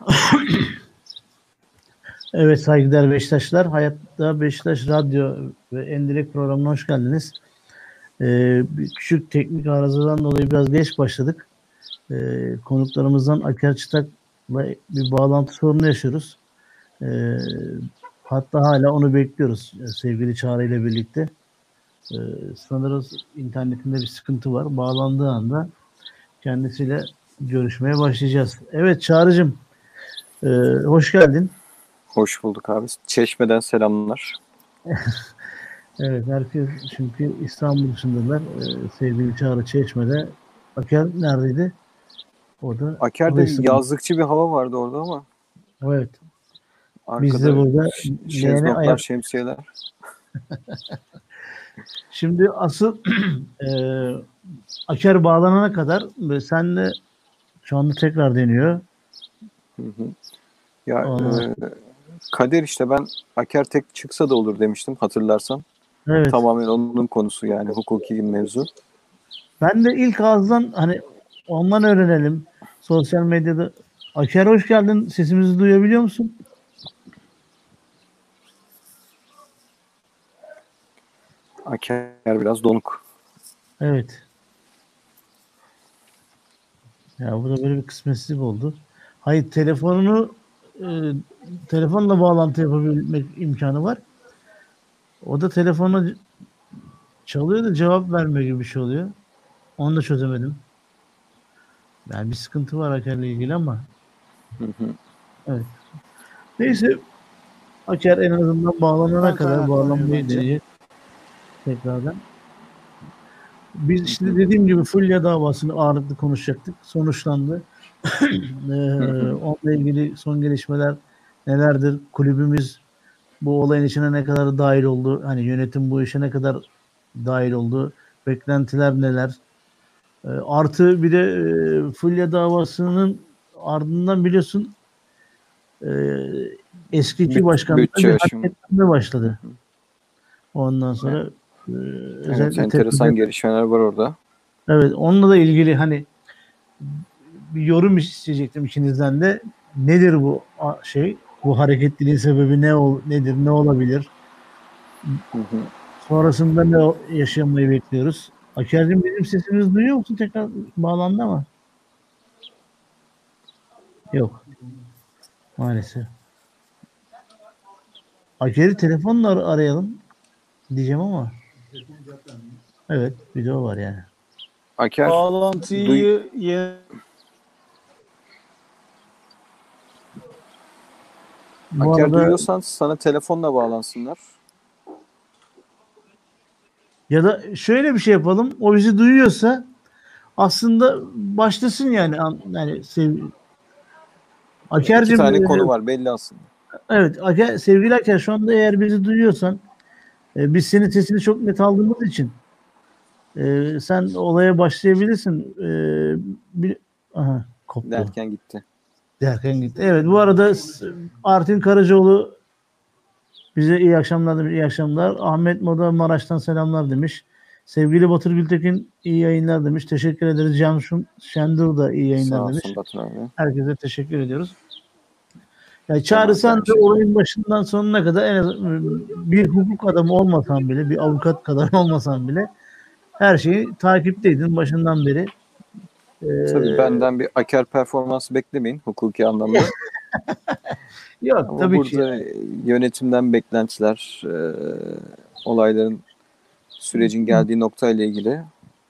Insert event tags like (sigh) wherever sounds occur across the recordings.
(coughs) Evet saygıdeğer Beşiktaşlar. Hayatta Beşiktaş Radyo ve Endirek programına hoş geldiniz. Ee, bir küçük teknik arızadan dolayı biraz geç başladık. Ee, konuklarımızdan Aker Çıtak'la bir bağlantı sorunu yaşıyoruz. Ee, hatta hala onu bekliyoruz e, sevgili Çağrı ile birlikte. Ee, sanırız internetinde bir sıkıntı var. Bağlandığı anda kendisiyle görüşmeye başlayacağız. Evet Çağrı'cığım e, hoş geldin. Hoş bulduk abi. Çeşmeden selamlar. (laughs) evet herkes çünkü İstanbul dışındalar. Ee, sevgili Çağrı Çeşme'de. Aker neredeydi? Orada. Aker'de yazlıkçı bir hava vardı orada ama. Evet. Arkada Biz de burada şezlonglar, ayak... şemsiyeler. (laughs) Şimdi asıl (clears throat) e, Aker bağlanana kadar senle şu anda tekrar deniyor. Hı hı. Ya e, Kader işte ben Aker tek çıksa da olur demiştim hatırlarsan. Evet. Tamamen onun konusu yani hukuki mevzu. Ben de ilk ağızdan hani ondan öğrenelim. Sosyal medyada. Aker hoş geldin. Sesimizi duyabiliyor musun? Aker biraz donuk. Evet. Ya bu da böyle bir kısmetsizlik oldu. Hayır telefonunu e, telefonla bağlantı yapabilmek imkanı var. O da telefonu çalıyor da cevap vermiyor gibi bir şey oluyor. Onu da çözemedim. Yani bir sıkıntı var Aker'le ilgili ama. Evet. Neyse Aker en azından bağlanana kadar bağlanmayı deneyecek. Tekrardan. Biz işte dediğim gibi Fulya davasını ağırlıklı konuşacaktık. Sonuçlandı. Ee, onunla ilgili son gelişmeler nelerdir? Kulübümüz bu olayın içine ne kadar dahil oldu? Hani yönetim bu işe ne kadar dahil oldu? Beklentiler neler? E, artı bir de e, Fulya davasının ardından biliyorsun e, eski iki başkanlar bir hareketlenme başladı. Ondan sonra e, evet, enteresan tepkide, gelişmeler var orada. Evet, onunla da ilgili hani bir yorum isteyecektim ikinizden de. Nedir bu şey? Bu hareketliliğin sebebi ne ol, nedir? Ne olabilir? Hı hı. Sonrasında ne yaşamayı bekliyoruz? Aker'cim bizim sesimizi duyuyor musun? Tekrar bağlandı ama. Yok. Maalesef. Aker'i telefonla ar- arayalım diyeceğim ama. Evet video var yani. Aker bağlantıyı duy- Bu Aker arada... duyuyorsan sana telefonla bağlansınlar. Ya da şöyle bir şey yapalım. O bizi duyuyorsa aslında başlasın yani. Yani sev... Aker'cim, İki tane konu var belli aslında. Evet. Aker, sevgili Aker şu anda eğer bizi duyuyorsan e, biz senin sesini çok net aldığımız için e, sen olaya başlayabilirsin. E, bir, aha, koptu. Derken gitti. Derken gitti. Evet bu arada Artin Karacaoğlu bize iyi akşamlar demiş. İyi akşamlar. Ahmet Moda Maraş'tan selamlar demiş. Sevgili Batır Gültekin iyi yayınlar demiş. Teşekkür ederiz. Can Şendur da iyi yayınlar Sağ demiş. Batır abi. Herkese teşekkür ediyoruz. Yani çağırsan da olayın başından sonuna kadar en az bir hukuk adamı olmasan bile, bir avukat kadar (laughs) olmasan bile her şeyi takipteydin başından beri. Ee, Tabii benden bir aker performansı beklemeyin hukuki anlamda. (laughs) Yok Ama tabii burada ki. yönetimden beklentiler, e, olayların sürecin geldiği nokta ile ilgili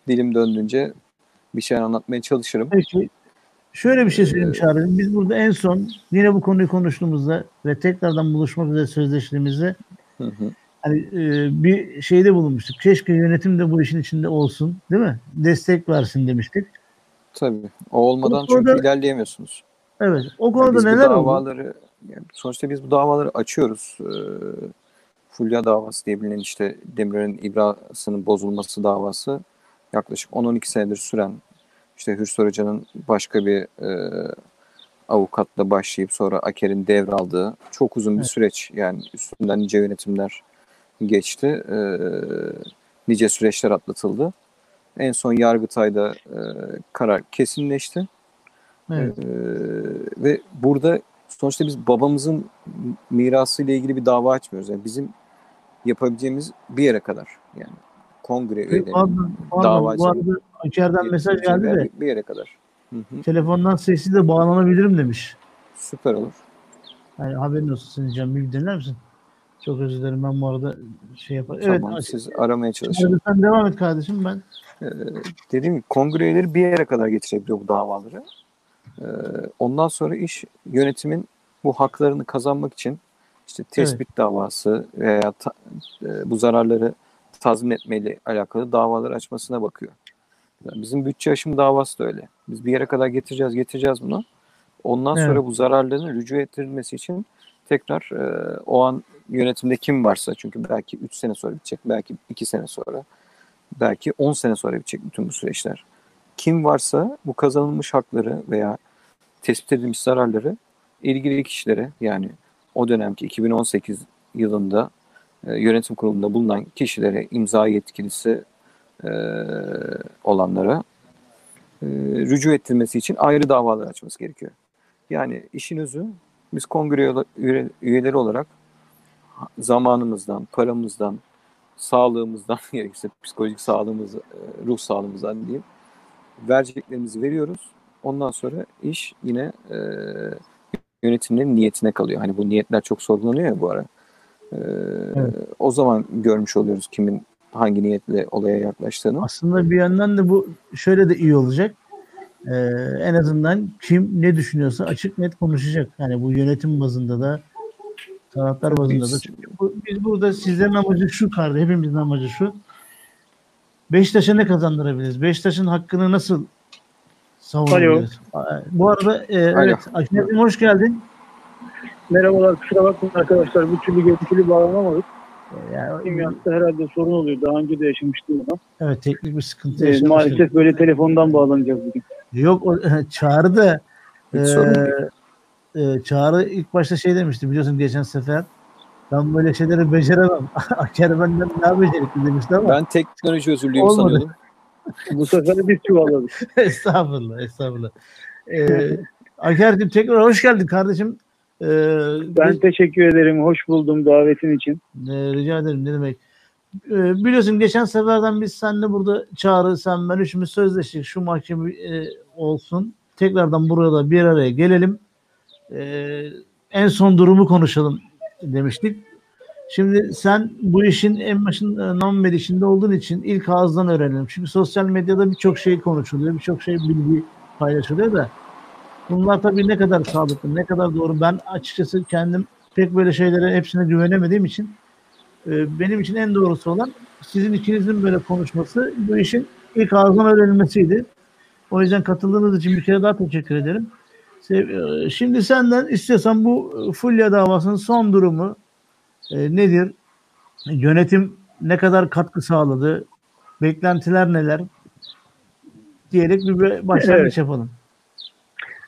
dilim döndüğünce bir şey anlatmaya çalışırım. Peki. Şöyle bir şey söyleyeyim ee, Çağrı'cığım. Biz burada en son yine bu konuyu konuştuğumuzda ve tekrardan buluşmak üzere sözleştiğimizde hı hı. hani e, bir şeyde bulunmuştuk. Keşke yönetim de bu işin içinde olsun, değil mi? Destek versin demiştik. Tabii. O olmadan o konuda, çünkü ilerleyemiyorsunuz. Evet. O konuda yani neler davaları, oldu? Yani sonuçta biz bu davaları açıyoruz. Ee, Fulya davası diye bilinen işte Demirel'in ibrasının bozulması davası yaklaşık 10-12 senedir süren işte Hürsar Hoca'nın başka bir e, avukatla başlayıp sonra Aker'in devraldığı çok uzun bir evet. süreç. Yani üstünden nice yönetimler geçti. E, nice süreçler atlatıldı. En son Yargıtay'da e, karar kesinleşti. Evet. Ee, ve burada sonuçta biz babamızın mirası ile ilgili bir dava açmıyoruz. Yani bizim yapabileceğimiz bir yere kadar. Yani kongre Pardon, pardon. Bu arada İçeriden mesaj geldi de bir, bir yere kadar. Hı hı. telefondan sesli de bağlanabilirim demiş. Süper olur. Yani haberin olsun senin Can bir dinler misin? Çok özür dilerim ben bu arada şey. Evet. tamam, aç- siz aramaya çalışın. Sen devam et kardeşim ben. Ee, dediğim gibi kongre üyeleri bir yere kadar getirebiliyor bu davaları. Ee, ondan sonra iş yönetimin bu haklarını kazanmak için işte tespit davası veya ta- e, bu zararları tazmin etmeyle alakalı davalar açmasına bakıyor. Yani bizim bütçe aşımı davası da öyle. Biz bir yere kadar getireceğiz, getireceğiz bunu. Ondan Evet. sonra bu zararların rücu ettirilmesi için tekrar e, o an yönetimde kim varsa çünkü belki 3 sene sonra bitecek, belki 2 sene sonra, belki 10 sene sonra bitecek bütün bu süreçler. Kim varsa bu kazanılmış hakları veya tespit edilmiş zararları ilgili kişilere yani o dönemki 2018 yılında e, yönetim kurulunda bulunan kişilere imza yetkilisi e, olanlara e, rücu ettirmesi için ayrı davalar açması gerekiyor. Yani işin özü biz kongre üye- üye- üyeleri olarak zamanımızdan, paramızdan, sağlığımızdan, (laughs) gerekirse psikolojik sağlığımız, e, ruh sağlığımızdan diyeyim, vereceklerimizi veriyoruz. Ondan sonra iş yine e, yönetimlerin niyetine kalıyor. Hani bu niyetler çok sorgulanıyor ya bu ara. E, Evet. O zaman görmüş oluyoruz kimin hangi niyetle olaya yaklaştığını. Aslında bir yandan da bu şöyle de iyi olacak. Ee, en azından kim ne düşünüyorsa açık net konuşacak. Yani bu yönetim bazında da taraftar bazında da. Biz- Çünkü bu- biz burada sizlerin amacı şu kardı. Hepimizin amacı şu. Beşiktaş'a ne kazandırabiliriz? Beşiktaş'ın hakkını nasıl savunabiliriz? Bu arada e, evet. Aşkınezim hoş geldin. Merhabalar kusura bakmayın arkadaşlar bir türlü görüntülü bağlanamadık. Yani, Kimyasında herhalde sorun oluyor. Daha önce de yaşamıştım onu. evet teknik bir sıkıntı Ee, maalesef böyle telefondan bağlanacağız bugün. Yok o, (laughs) çağrı da e. e, Çağrı ilk başta şey demişti biliyorsun geçen sefer ben böyle şeyleri beceremem. (laughs) Aker benden daha becerikli demişti ama Ben teknoloji özürlüyüm Olmadı. sanıyordum. Bu sefer biz çuvalladık. (laughs) estağfurullah estağfurullah. E, Aker'cim tekrar hoş geldin kardeşim. E, Ben teşekkür ederim. Hoş buldum davetin için. e, rica ederim ne demek. E, biliyorsun geçen seferden biz seninle burada Çağrı sen ben üçümüz sözleştik şu mahkeme e, olsun. Tekrardan burada bir araya gelelim. E, en son durumu konuşalım demiştik. Şimdi sen bu işin en başından beri içinde olduğun için ilk ağızdan öğrenelim. Çünkü sosyal medyada birçok şey konuşuluyor, birçok şey bilgi paylaşılıyor da bunlar tabii ne kadar sağlıklı, ne kadar doğru. Ben açıkçası kendim pek böyle şeylere hepsine güvenemediğim için e, benim için en doğrusu olan sizin ikinizin böyle konuşması bu işin ilk ağızdan öğrenilmesiydi. O yüzden katıldığınız için bir kere daha teşekkür ederim. Sev- e, Şimdi senden istiyorsan bu e, Fulya davasının son durumu e, nedir? Yönetim ne kadar katkı sağladı? Beklentiler neler? Diyerek bir bir başlangıç Evet. yapalım.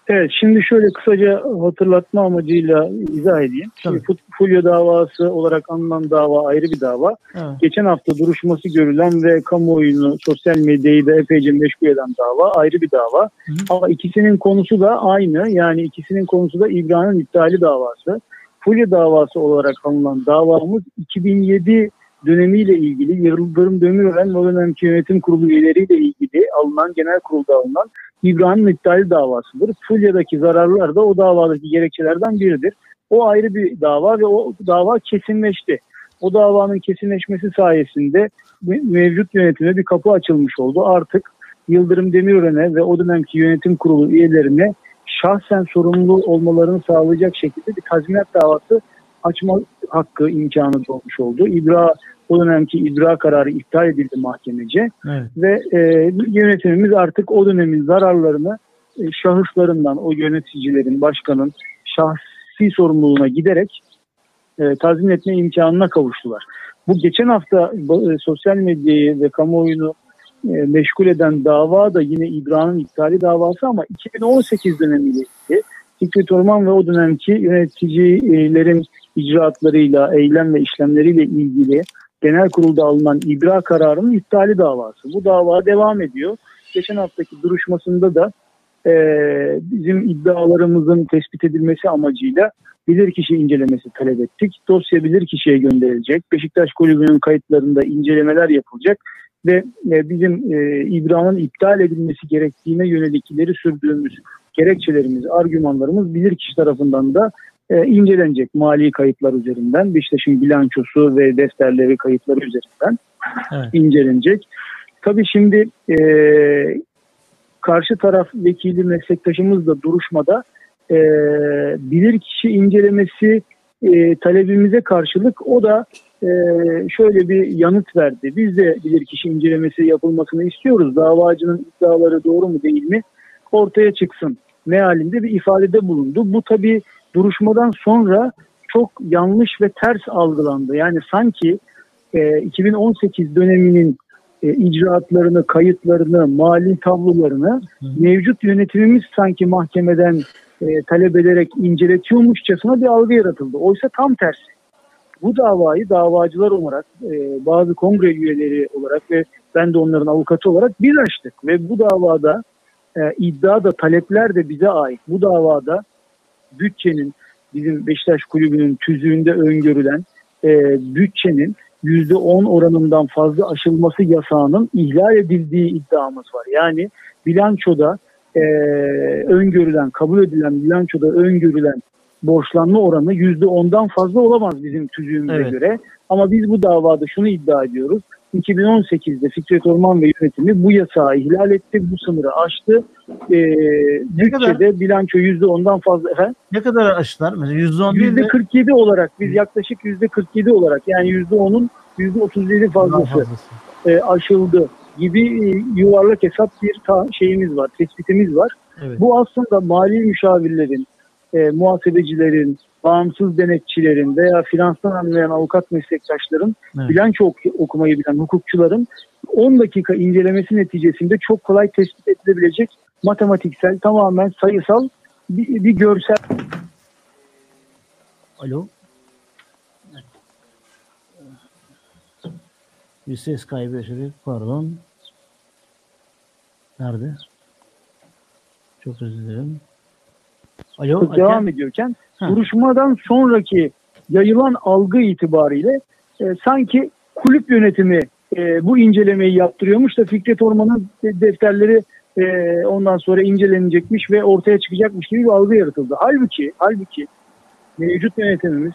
Evet şimdi şöyle kısaca hatırlatma amacıyla izah edeyim. Şimdi Fut- Fulya davası olarak anılan dava ayrı bir dava. Evet. Geçen hafta duruşması görülen ve kamuoyunu, sosyal medyayı da epeyce meşgul eden dava ayrı bir dava. Hı. Ama ikisinin konusu da aynı. Yani ikisinin konusu da İbrahim'in iptali davası. Fulya davası olarak anılan davamız 2007 dönemiyle ilgili Yıldırım Demirören ve o dönemki yönetim kurulu üyeleriyle ilgili alınan genel kurulda alınan İbrahim'in iptali davasıdır. Fulya'daki zararlar da o davadaki gerekçelerden biridir. O ayrı bir dava ve o dava kesinleşti. O davanın kesinleşmesi sayesinde me- mevcut yönetime bir kapı açılmış oldu. Artık Yıldırım Demirören'e ve o dönemki yönetim kurulu üyelerine şahsen sorumlu olmalarını sağlayacak şekilde bir tazminat davası açma hakkı imkanı doğmuş oldu. İbra o dönemki ibra kararı iptal edildi mahkemece Evet. ve e, yönetimimiz artık o dönemin zararlarını e, şahıslarından, o yöneticilerin, başkanın şahsi sorumluluğuna giderek e, tazmin etme imkanına kavuştular. Bu geçen hafta e, sosyal medyayı ve kamuoyunu e, meşgul eden dava da yine İbrahim'in iptali davası ama 2018 dönemiyle ilgili. Fikret Orman ve o dönemki yöneticilerin icraatlarıyla, eylem ve işlemleriyle ilgili genel kurulda alınan ibra kararının iptali davası. Bu dava devam ediyor. Geçen haftaki duruşmasında da e, bizim iddialarımızın tespit edilmesi amacıyla bilirkişi incelemesi talep ettik. Dosya bilirkişiye gönderilecek. Beşiktaş Kulübü'nün kayıtlarında incelemeler yapılacak ve e, bizim e, İbra'nın iptal edilmesi gerektiğine yönelik ileri sürdüğümüz gerekçelerimiz, argümanlarımız bilirkişi tarafından da e, incelenecek mali kayıtlar üzerinden. Beşiktaş'ın bilançosu ve defterleri kayıtları üzerinden Evet. incelenecek. Tabii şimdi e, karşı taraf vekili meslektaşımız da duruşmada e, bilirkişi incelemesi e, talebimize karşılık o da e, şöyle bir yanıt verdi. Biz de bilirkişi incelemesi yapılmasını istiyoruz. Davacının iddiaları doğru mu değil mi ortaya çıksın mealinde bir ifadede bulundu. Bu tabii duruşmadan sonra çok yanlış ve ters algılandı. Yani sanki e, 2018 döneminin e, icraatlarını, kayıtlarını, mali tablolarını mevcut yönetimimiz sanki mahkemeden e, talep ederek inceletiyormuşçasına bir algı yaratıldı. Oysa tam tersi. Bu davayı davacılar olarak, e, bazı kongre üyeleri olarak ve ben de onların avukatı olarak biz açtık. Ve bu davada e, iddia da talepler de bize ait. Bu davada bütçenin bizim Beşiktaş Kulübü'nün tüzüğünde öngörülen e, bütçenin %10 oranından fazla aşılması yasağının ihlal edildiği iddiamız var. Yani bilançoda e, öngörülen, kabul edilen bilançoda öngörülen borçlanma oranı %10'dan fazla olamaz bizim tüzüğümüze Evet. göre. Ama biz bu davada şunu iddia ediyoruz. 2018'de Fikret Orman ve yönetimi bu yasağı ihlal etti, bu sınırı aştı. E, bütçede bilanço %10'dan fazla. Efendim? Ne kadar aşılar? Mesela %10 değil de %47 olarak biz yaklaşık %47 olarak yani %10'un %37 daha fazlası fazlası. e, aşıldı gibi e, yuvarlak hesap bir ta- şeyimiz var, tespitimiz var. Evet. Bu aslında mali müşavirlerin, e, muhasebecilerin, bağımsız denetçilerin veya finanstan anlayan avukat meslektaşların, Evet. bilanço ok- okumayı bilen hukukçuların 10 dakika incelemesi neticesinde çok kolay tespit edilebilecek matematiksel, tamamen sayısal bir, bir görsel Alo. Bir ses kaybı yaşadık. Pardon. Nerede? Çok özür dilerim. Alo. devam ediyorken Ha. duruşmadan sonraki yayılan algı itibariyle e, sanki kulüp yönetimi e, bu incelemeyi yaptırıyormuş da Fikret Orman'ın de- defterleri e, ondan sonra incelenecekmiş ve ortaya çıkacakmış gibi bir algı yaratıldı. Halbuki halbuki mevcut yönetimimiz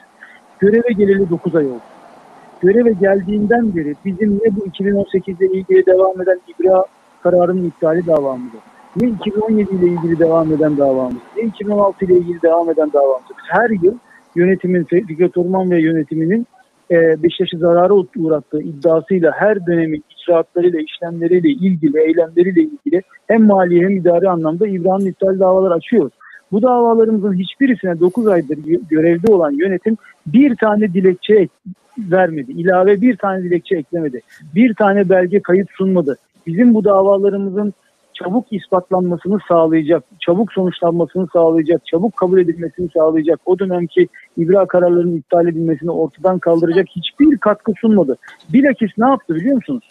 göreve geleli 9 ay oldu. Göreve geldiğinden beri bizim ne bu 2018 ile ilgili devam eden ibra kararının iptali davamız ne 2017 ile ilgili devam eden davamız, ne 2016 ile ilgili devam eden davamız. Her yıl yönetimin, Fikret Orman ve yönetiminin e, Beşiktaş'ı zarara uğrattığı iddiasıyla her dönemin icraatlarıyla, işlemleriyle ilgili, eylemleriyle ilgili hem mali hem idari anlamda İbrahim iptal davalar açıyoruz. Bu davalarımızın hiçbirisine 9 aydır gö- görevde olan yönetim bir tane dilekçe ek- vermedi. İlave bir tane dilekçe eklemedi. Bir tane belge kayıt sunmadı. Bizim bu davalarımızın çabuk ispatlanmasını sağlayacak, çabuk sonuçlanmasını sağlayacak, çabuk kabul edilmesini sağlayacak, o dönemki ibra kararlarının iptal edilmesini ortadan kaldıracak hiçbir katkı sunmadı. Bilakis ne yaptı biliyor musunuz?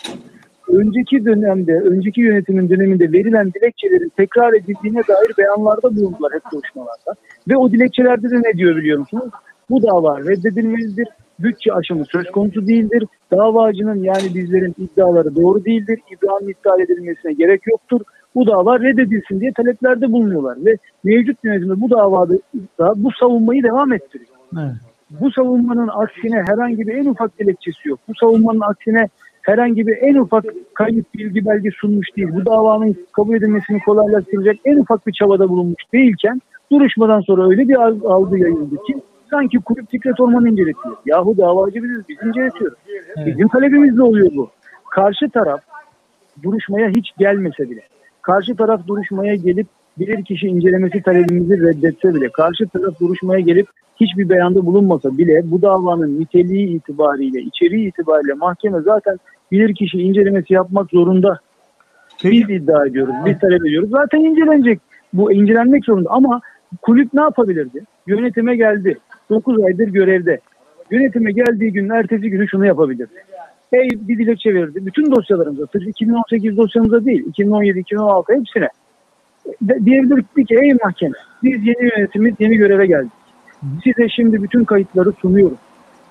Önceki dönemde, önceki yönetimin döneminde verilen dilekçelerin tekrar edildiğine dair beyanlarda bulundular hep görüşmelerde. Ve o dilekçelerde de ne diyor biliyor musunuz? Bu dava reddedilmelidir, bütçe aşımı söz konusu değildir, davacının yani bizlerin iddiaları doğru değildir, İbrahim'in iptal edilmesine gerek yoktur, bu dava reddedilsin diye taleplerde bulunuyorlar. Ve mevcut yönetimde bu davada da bu savunmayı devam ettiriyor. Evet. Bu savunmanın aksine herhangi bir en ufak dilekçesi yok. Bu savunmanın aksine herhangi bir en ufak kayıt bilgi belge sunmuş değil. Bu davanın kabul edilmesini kolaylaştıracak en ufak bir çabada bulunmuş değilken duruşmadan sonra öyle bir al- algı yayıldı ki sanki kulüp Fikret Orman'ı inceletiyor. Yahu davacı biziz, biz inceletiyoruz. Evet. Bizim talebimizle oluyor bu. Karşı taraf duruşmaya hiç gelmese bile, karşı taraf duruşmaya gelip bilir kişi incelemesi talebimizi reddetse bile, karşı taraf duruşmaya gelip hiçbir beyanda bulunmasa bile bu davanın niteliği itibariyle, içeriği itibariyle mahkeme zaten bilir kişi incelemesi yapmak zorunda. Biz iddia ediyoruz, biz talep ediyoruz. Zaten incelenecek. Bu incelenmek zorunda ama kulüp ne yapabilirdi? Yönetime geldi. 9 aydır görevde. Yönetime geldiği gün ertesi günü şunu yapabilirdi. Hey bir dilekçe verdi. Bütün dosyalarımıza, sırf 2018 dosyamıza değil, 2017, 2016 hepsine. diyebilirdik ki ey mahkeme biz yeni yönetimiz yeni göreve geldik. Size şimdi bütün kayıtları sunuyoruz.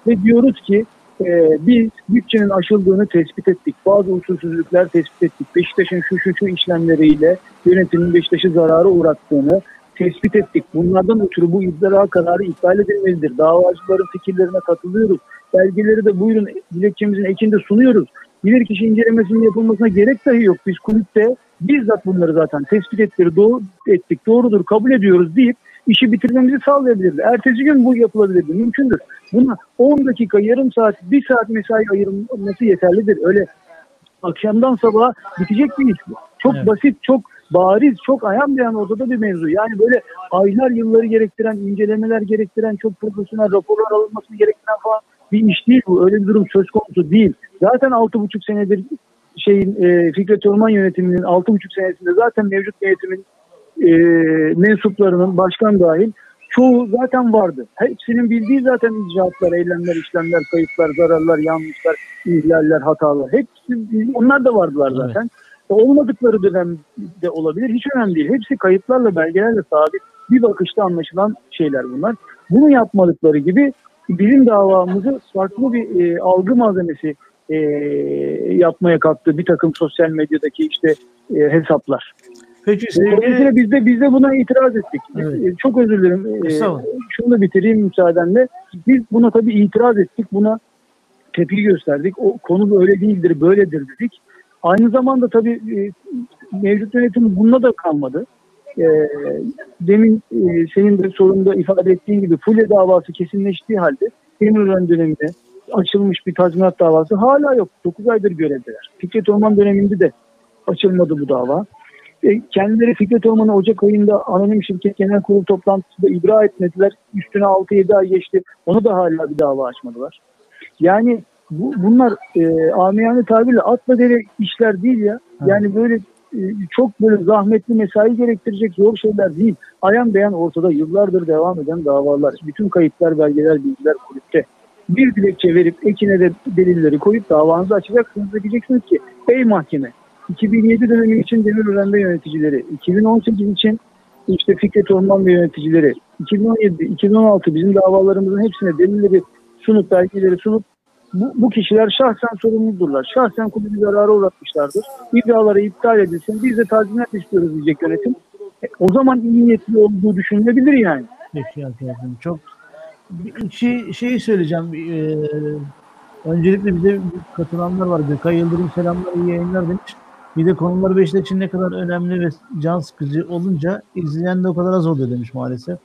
Ve diyoruz ki e, biz bütçenin aşıldığını tespit ettik. Bazı usulsüzlükler tespit ettik. Beşiktaş'ın şu şu şu işlemleriyle yönetimin Beşiktaş'ı zarara uğrattığını tespit ettik. Bunlardan ötürü bu iddia kararı iptal edilmelidir. Davacıların fikirlerine katılıyoruz. Belgeleri de buyurun dilekçemizin ekinde sunuyoruz. Bilirkişi incelemesinin yapılmasına gerek dahi yok. Biz kulüpte bizzat bunları zaten tespit ettik, doğru, ettik, doğrudur, kabul ediyoruz deyip işi bitirmemizi sağlayabilirdi. Ertesi gün bu yapılabilirdi. Mümkündür. Buna 10 dakika, yarım saat, 1 saat mesai ayırılması yeterlidir. Öyle akşamdan sabaha bitecek bir iş bu. Çok Evet. basit, çok bariz, çok ayan bir an ortada bir mevzu. Yani böyle aylar yılları gerektiren, incelemeler gerektiren, çok profesyonel raporlar alınmasını gerektiren falan bir iş değil bu. Öyle bir durum söz konusu değil. Zaten 6,5 senedir şeyin e, Fikret Orman yönetiminin 6,5 senesinde zaten mevcut yönetimin e, mensuplarının başkan dahil çoğu zaten vardı. Hepsinin bildiği zaten icraatlar, eylemler, işlemler, kayıplar, zararlar, yanlışlar, ihlaller, hatalar. Hepsi onlar da vardılar Evet. Olmadıkları dönemde olabilir. Hiç önemli değil. Hepsi kayıtlarla, belgelerle sabit. Bir bakışta anlaşılan şeyler bunlar. Bunu yapmadıkları gibi bilim davamızı farklı bir e, algı malzemesi e, yapmaya kalktı bir takım sosyal medyadaki işte e, hesaplar. Peki Dolayısıyla sevgili biz de biz de buna itiraz ettik. Evet. E, Çok özür dilerim. E, şunu da bitireyim müsaadenle. Biz buna tabii itiraz ettik. Buna tepki gösterdik. O konu böyle değildir, böyledir dedik. Aynı zamanda tabii e, mevcut yönetim bununla da kalmadı. E, demin e, senin de sorunda ifade ettiğin gibi Fulya davası kesinleştiği halde Demirören döneminde açılmış bir tazminat davası hala yok. 9 aydır görevdeler. Fikret Orman döneminde de açılmadı bu dava. E, kendileri Fikret Orman'ı Ocak ayında anonim şirket genel kurul toplantısında ibra etmediler. Üstüne 6-7 ay geçti. Onu da hala bir dava açmadılar. Yani bu, bunlar e, amiyane tabirle atla dere işler değil ya. Yani böyle e, çok böyle zahmetli mesai gerektirecek zor şeyler değil. Ayan beyan ortada yıllardır devam eden davalar. Bütün kayıtlar, belgeler, bilgiler kulüpte. Bir dilekçe verip ekine de delilleri koyup davanızı açacaksınız ve diyeceksiniz ki ey mahkeme 2007 dönemi için Demirören'de yöneticileri, 2018 için işte Fikret Orman ve yöneticileri, 2017, 2016 bizim davalarımızın hepsine delilleri sunup, belgeleri sunup bu, bu kişiler şahsen sorumludurlar. Şahsen kulübü zarara uğratmışlardır. İddiaları iptal edilsin. Biz de tazminat istiyoruz diyecek yönetim. E, o zaman iyi niyetli olduğu düşünülebilir yani. Peki arkadaşım çok bir iki şeyi söyleyeceğim. Ee, öncelikle bize katılanlar var. Gökay Yıldırım selamlar iyi yayınlar demiş. Bir de konular Beşiktaş için ne kadar önemli ve can sıkıcı olunca izleyen de o kadar az oluyor demiş maalesef.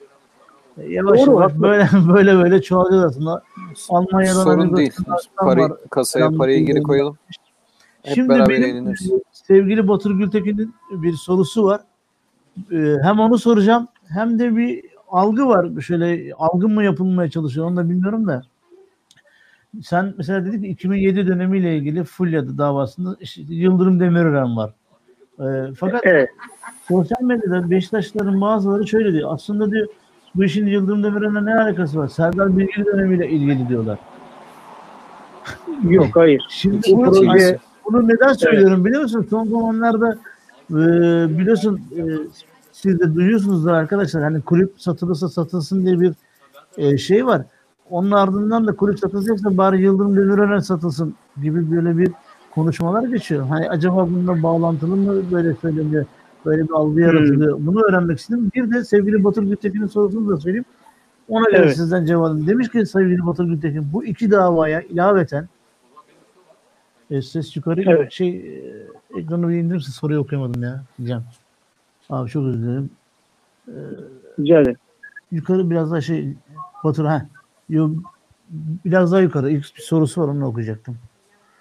Ee, Yavaş Doğru, yavaş (laughs) böyle böyle böyle çoğalıyor aslında. Almanya'dan Sorun Amerika'dan değil. Parayı, var. kasaya parayı geri koyalım. Hep Şimdi beraber benim eğleniriz. sevgili Batur Gültekin'in bir sorusu var. Ee, hem onu soracağım hem de bir algı var. Şöyle algı mı yapılmaya çalışıyor onu da bilmiyorum da. Sen mesela dedik ki 2007 dönemiyle ilgili Fulya'da davasında işte Yıldırım Demirören var. Ee, fakat Evet. sosyal medyada Beşiktaşlıların bazıları şöyle diyor. Aslında diyor bu işin Yıldırım Demirören'le ne alakası var? Serdar Bilgili dönemiyle ilgili diyorlar. Yok hayır. Şimdi Bu bunu, proje- bunu neden söylüyorum biliyor musun? Son zamanlarda e, biliyorsun e, siz de duyuyorsunuz da arkadaşlar hani kulüp satılırsa satılsın diye bir e, şey var. Onun ardından da kulüp satılacaksa bari Yıldırım Demirören satılsın gibi böyle bir konuşmalar geçiyor. Hani acaba bununla bağlantılı mı böyle söyleniyor? Böyle bir algı yaratılıyor. Bunu öğrenmek istedim. Bir de sevgili Batur Gültekin'in sorusunu da söyleyeyim. Ona göre Evet. sizden cevabını. Demiş ki sevgili Batur Gültekin bu iki davaya ilaveten e, ses yukarı Evet. şey e, ekranı bir indirirse soruyu okuyamadım ya. Cem. Abi çok özür dilerim. Rica ederim. Yukarı biraz daha şey Batur ha. Biraz daha yukarı. İlk bir sorusu var onu okuyacaktım.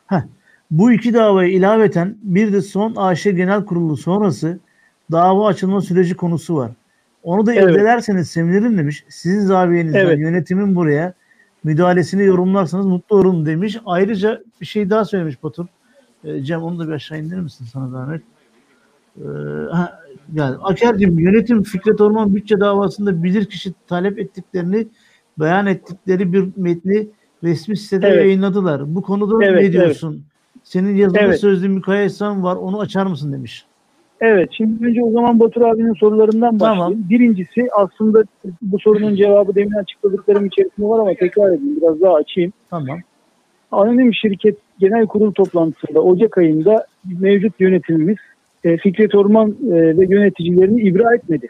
Heh. Bu iki davaya ilaveten bir de son AŞ Genel Kurulu sonrası dava açılma süreci konusu var. Onu da Evet. irdelerseniz sevinirim demiş. Sizin zaviyenizden Evet. yönetimin buraya müdahalesini yorumlarsanız mutlu olurum demiş. Ayrıca bir şey daha söylemiş Batur. Ee, Cem onu da bir aşağı indirir misin sana zahmet? Ee, ha, yani Aker'cim yönetim Fikret Orman bütçe davasında bilirkişi talep ettiklerini beyan ettikleri bir metni resmi sitede Evet. yayınladılar. Bu konuda Evet, ne diyorsun? Senin yazılı Evet. sözlü mukayesen var onu açar mısın demiş. Evet, şimdi önce o zaman Batur abinin sorularından başlayayım. Tamam. Birincisi aslında bu sorunun cevabı demin açıkladıklarım içerisinde var ama tekrar edeyim, biraz daha açayım. Tamam. Anonim şirket genel kurul toplantısında Ocak ayında mevcut yönetimimiz e, Fikret Orman e, ve yöneticilerini ibra etmedi.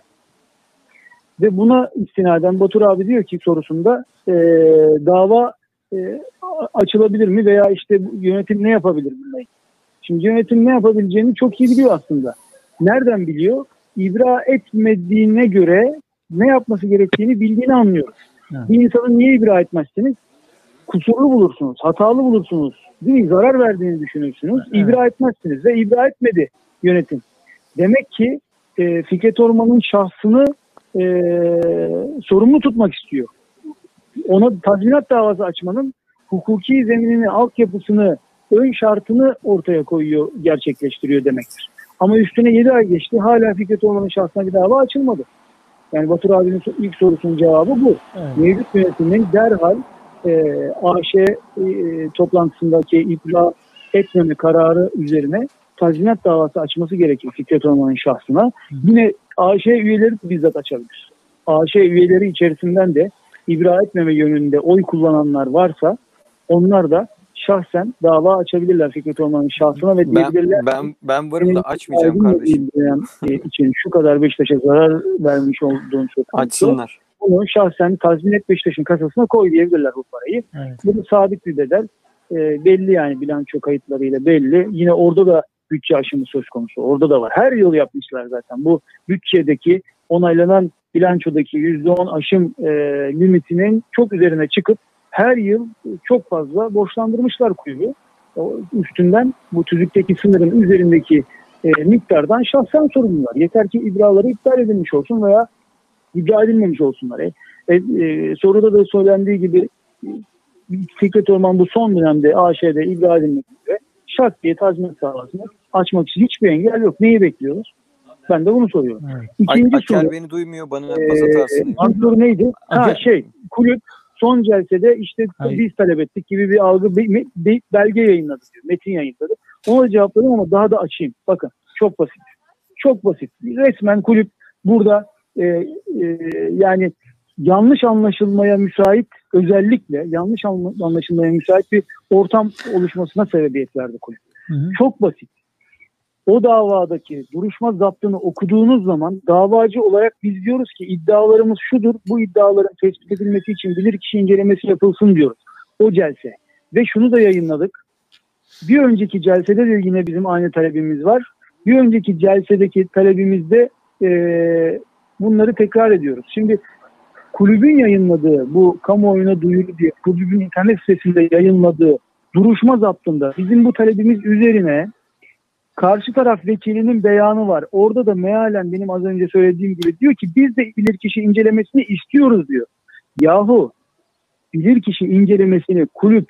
Ve buna istinaden Batur abi diyor ki sorusunda e, dava e, açılabilir mi veya işte yönetim ne yapabilir bununla? Şimdi yönetim ne yapabileceğini çok iyi biliyor aslında. Nereden biliyor? İbra etmediğine göre ne yapması gerektiğini bildiğini anlıyoruz. Evet. Bir insanı niye ibra etmezsiniz? Kusurlu bulursunuz, hatalı bulursunuz, değil mi? zarar verdiğini düşünürsünüz. Evet. İbra etmezsiniz ve ibra etmedi yönetim. Demek ki e, Fikret Orman'ın şahsını e, sorumlu tutmak istiyor. Ona tazminat davası açmanın hukuki zeminini, altyapısını, ön şartını ortaya koyuyor, gerçekleştiriyor demektir. Ama üstüne 7 ay geçti. Hala Fikret Orman'ın şahsına bir dava açılmadı. Yani Batur abinin ilk sorusunun cevabı bu. Evet. Mevcut yönetimin derhal e, AŞ e, toplantısındaki ibra etmeme kararı üzerine tazminat davası açması gerekir Fikret Orman'ın şahsına. Yine AŞ üyeleri bizzat açabilir. AŞ üyeleri içerisinden de ibra etmeme yönünde oy kullananlar varsa onlar da şahsen dava açabilirler Fikret Orman'ın şahsına ve Ben, diyebilirler ki, ben, ben varım da senin açmayacağım kardeşim. e, için şu kadar Beşiktaş'a zarar vermiş olduğun söz konusu. Açsınlar. Bunu şahsen tazmin et Beşiktaş'ın kasasına koy diyebilirler bu parayı. Evet. Bu da sabit bir bedel. E, belli yani bilanço kayıtlarıyla belli. Yine orada da bütçe aşımı söz konusu. Orada da var. Her yıl yapmışlar zaten. Bu bütçedeki onaylanan bilançodaki %10 aşım e, limitinin çok üzerine çıkıp her yıl çok fazla borçlandırmışlar kulübü. O üstünden bu tüzükteki sınırın üzerindeki e, miktardan şahsen sorumlular. Yeter ki ibraları iptal edilmiş olsun veya ibra edilmemiş olsunlar. E, e, e, soruda da söylendiği gibi e, Fikret Orman bu son dönemde AŞ'de ibra edilmek üzere şak diye tazminat davasını açmak için hiçbir engel yok. Neyi bekliyoruz? Ben de bunu soruyorum. Evet. Ay, İkinci Aker soru, beni duymuyor bana e, pas atarsın. soru neydi? Ha şey, kulüp son celsede işte Hayır. biz talep ettik gibi bir algı bir, bir belge yayınladı diyor. Metin yayınladı. Ona cevapladım ama daha da açayım. Bakın çok basit. Çok basit. Resmen kulüp burada e, e, yani yanlış anlaşılmaya müsait özellikle yanlış anla- anlaşılmaya müsait bir ortam oluşmasına sebebiyet verdi kulüp. Hı hı. Çok basit. O davadaki duruşma zaptını okuduğunuz zaman davacı olarak biz diyoruz ki iddialarımız şudur. Bu iddiaların tespit edilmesi için bilirkişi incelemesi yapılsın diyoruz. O celse. Ve şunu da yayınladık. Bir önceki celsede de yine bizim aynı talebimiz var. Bir önceki celsedeki talebimizde eee, bunları tekrar ediyoruz. Şimdi kulübün yayınladığı bu kamuoyuna duyuru diye kulübün internet sitesinde yayınladığı duruşma zaptında bizim bu talebimiz üzerine karşı taraf vekilinin beyanı var. Orada da mealen benim az önce söylediğim gibi diyor ki biz de bilirkişi incelemesini istiyoruz diyor. Yahu bilirkişi incelemesini kulüp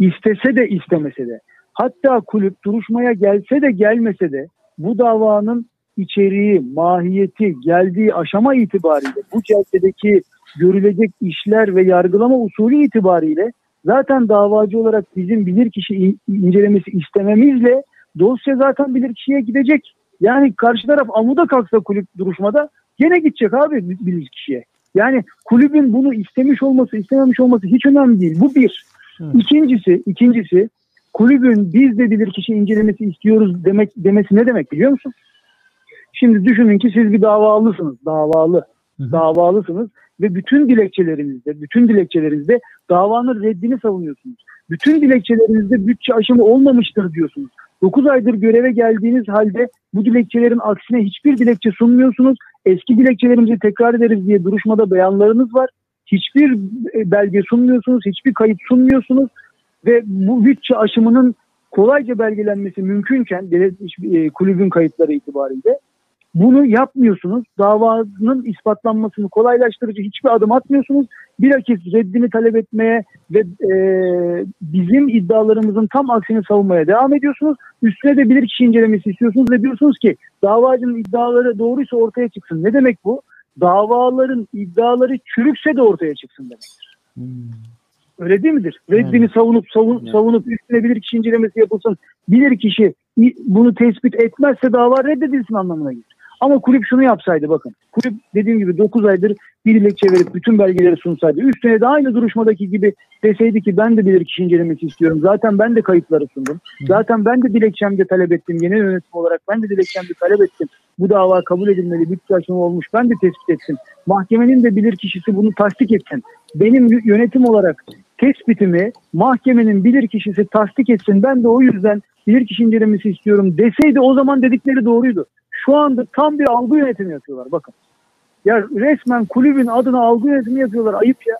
istese de istemese de hatta kulüp duruşmaya gelse de gelmese de bu davanın içeriği, mahiyeti, geldiği aşama itibariyle bu celsedeki görülecek işler ve yargılama usulü itibariyle zaten davacı olarak bizim bilirkişi in- incelemesi istememizle dosya zaten bilirkişiye gidecek. Yani karşı taraf amuda kalksa kulüp duruşmada gene gidecek abi bilirkişiye. Yani kulübün bunu istemiş olması, istememiş olması hiç önemli değil. Bu bir. Evet. İkincisi, ikincisi kulübün biz de bilirkişi incelemesi istiyoruz demek demesi ne demek biliyor musun? Şimdi düşünün ki siz bir davalısınız, davalı, davalısınız ve bütün dilekçelerinizde, bütün dilekçelerinizde davanın reddini savunuyorsunuz. Bütün dilekçelerinizde bütçe aşımı olmamıştır diyorsunuz. 9 aydır göreve geldiğiniz halde bu dilekçelerin aksine hiçbir dilekçe sunmuyorsunuz. Eski dilekçelerimizi tekrar ederiz diye duruşmada beyanlarınız var. Hiçbir e, belge sunmuyorsunuz, hiçbir kayıt sunmuyorsunuz ve bu bütçe aşımının kolayca belgelenmesi mümkünken e, kulübün kayıtları itibariyle bunu yapmıyorsunuz. Davanın ispatlanmasını kolaylaştırıcı hiçbir adım atmıyorsunuz. Bilakis reddini talep etmeye ve e, bizim iddialarımızın tam aksini savunmaya devam ediyorsunuz. Üstüne de bilirkişi incelemesi istiyorsunuz ve diyorsunuz ki davacının iddiaları doğruysa ortaya çıksın. Ne demek bu? Davaların iddiaları çürükse de ortaya çıksın demektir. Hmm. Öyle değil midir? Reddini Evet. savunup savun, Evet. savunup üstüne bilirkişi incelemesi yapılsın. Bilirkişi i- bunu tespit etmezse dava reddedilsin anlamına gelir. Ama kulüp şunu yapsaydı bakın. Kulüp dediğim gibi 9 aydır bir dilekçe verip bütün belgeleri sunsaydı. Üstüne de aynı duruşmadaki gibi deseydi ki ben de bilirkişi incelemesi istiyorum. Zaten ben de kayıtları sundum. Zaten ben de dilekçemde talep ettim. Genel yönetim olarak ben de dilekçemde talep ettim. Bu dava kabul edilmeli. Bir aşımı olmuş. Ben de tespit ettim. Mahkemenin de bilirkişisi bunu tasdik etsin. Benim yönetim olarak tespitimi mahkemenin bilirkişisi tasdik etsin. Ben de o yüzden bilirkişi incelemesi istiyorum deseydi o zaman dedikleri doğruydu. Şu anda tam bir algı yönetimi yapıyorlar bakın. Ya resmen kulübün adına algı yönetimi yapıyorlar. Ayıp ya.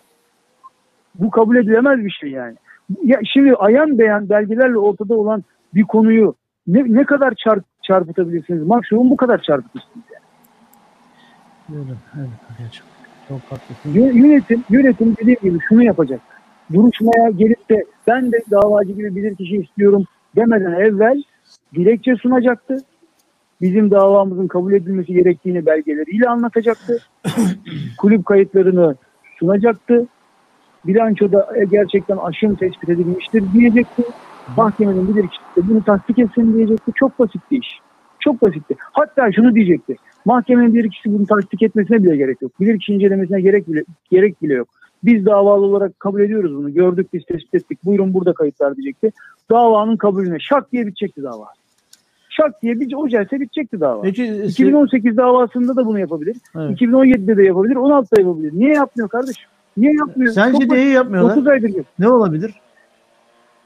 Bu kabul edilemez bir şey yani. Ya şimdi ayan beyan belgelerle ortada olan bir konuyu ne, ne kadar çarp, çarpıtabilirsiniz? Maksimum bu kadar çarpıtırsınız. Yani. Evet, gerçekten. Çok haklısın. Yö- Yönetim, yönetim dediğim gibi şunu yapacak. Duruşmaya gelip de ben de davacı gibi bilirkişi istiyorum demeden evvel dilekçe sunacaktı. Bizim davamızın kabul edilmesi gerektiğini belgeleriyle anlatacaktı. (clears throat) Kulüp kayıtlarını sunacaktı. Bilançoda gerçekten aşım tespit edilmiştir diyecekti. Mahkemenin bilirkişisi de bunu tasdik etsin diyecekti. Çok basitti iş. Çok basitti. Hatta şunu diyecekti. Mahkemenin bilirkişisi bunu tasdik etmesine bile gerek yok. Bilirkişi incelemesine gerek bile, gerek bile yok. Biz davalı olarak kabul ediyoruz bunu. Gördük biz tespit ettik. Buyurun burada kayıtlar diyecekti. Davanın kabulüne şak diye bitecekti dava. Şak diye bir o celse bitecekti dava. Peki se- 2018 davasında da bunu yapabilir. evet. 2017'de de yapabilir. 16'da yapabilir. Niye yapmıyor kardeşim? Niye yapmıyor? sence Çok niye yapmıyorlar? 9 aydır yok. Ne olabilir?